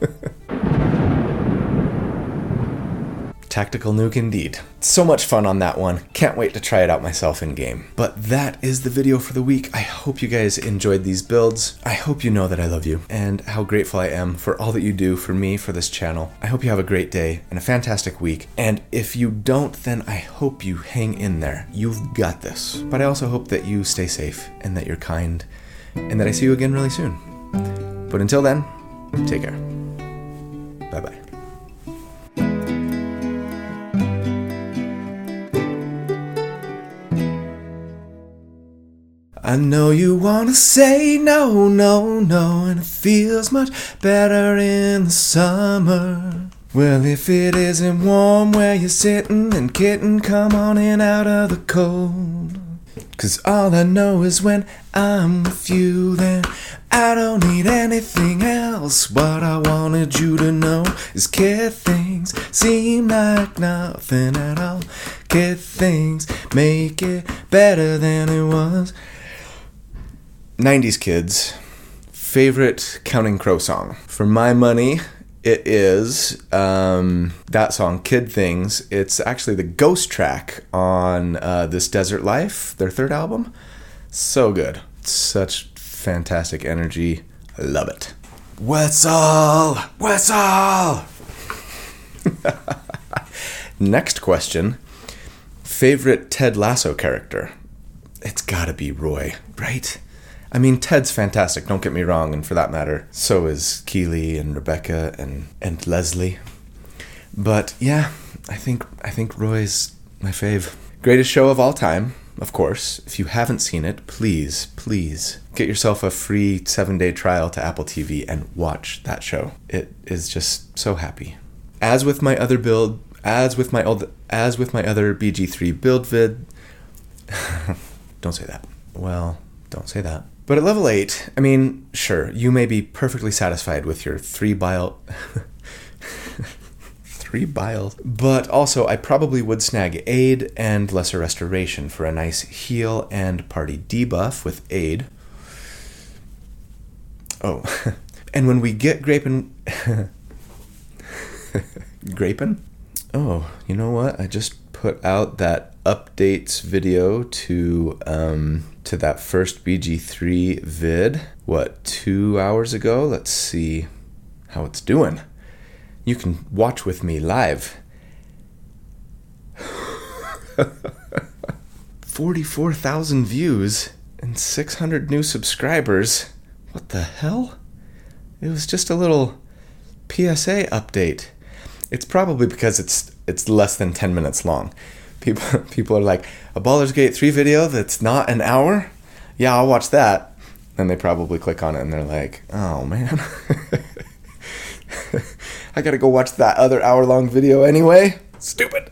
Tactical nuke indeed. So much fun on that one. Can't wait to try it out myself in game. But that is the video for the week. I hope you guys enjoyed these builds. I hope you know that I love you and how grateful I am for all that you do for me, for this channel. I hope you have a great day and a fantastic week. And if you don't, then I hope you hang in there. You've got this. But I also hope that you stay safe and that you're kind and that I see you again really soon. But until then, take care. Bye bye. I know you wanna say no, no, no, and it feels much better in the summer. Well, if it isn't warm where you're sitting, then kitten, come on in out of the cold. Cause all I know is when I'm with you, then I don't need anything else. What I wanted you to know is kid things seem like nothing at all. Kid things make it better than it was. 90s kids, favorite Counting Crow song. For my money, it is um, that song, Kid Things. It's actually the ghost track on uh, This Desert Life, their third album. So good. Such fantastic energy. I love it. Wetzel! Wetzel! Next question Favorite Ted Lasso character? It's gotta be Roy, right? I mean, Ted's fantastic, don't get me wrong, and for that matter, so is Keeley and Rebecca and, and Leslie. But yeah, I think I think Roy's my fave. Greatest show of all time, of course. If you haven't seen it, please, please get yourself a free seven day trial to Apple TV and watch that show. It is just so happy. As with my other build, as with my old, as with my other BG3 build vid. don't say that. Well, don't say that. But at level 8, I mean, sure, you may be perfectly satisfied with your 3 bile. 3 bile. But also, I probably would snag Aid and Lesser Restoration for a nice heal and party debuff with Aid. Oh, and when we get Grapin. Grapin? Oh, you know what? I just put out that updates video to um, to that first BG3 vid. What two hours ago? Let's see how it's doing. You can watch with me live. Forty-four thousand views and six hundred new subscribers. What the hell? It was just a little PSA update. It's probably because it's it's less than 10 minutes long. People people are like, "A Baldur's Gate 3 video that's not an hour?" Yeah, I'll watch that. And they probably click on it and they're like, "Oh man. I got to go watch that other hour-long video anyway." Stupid.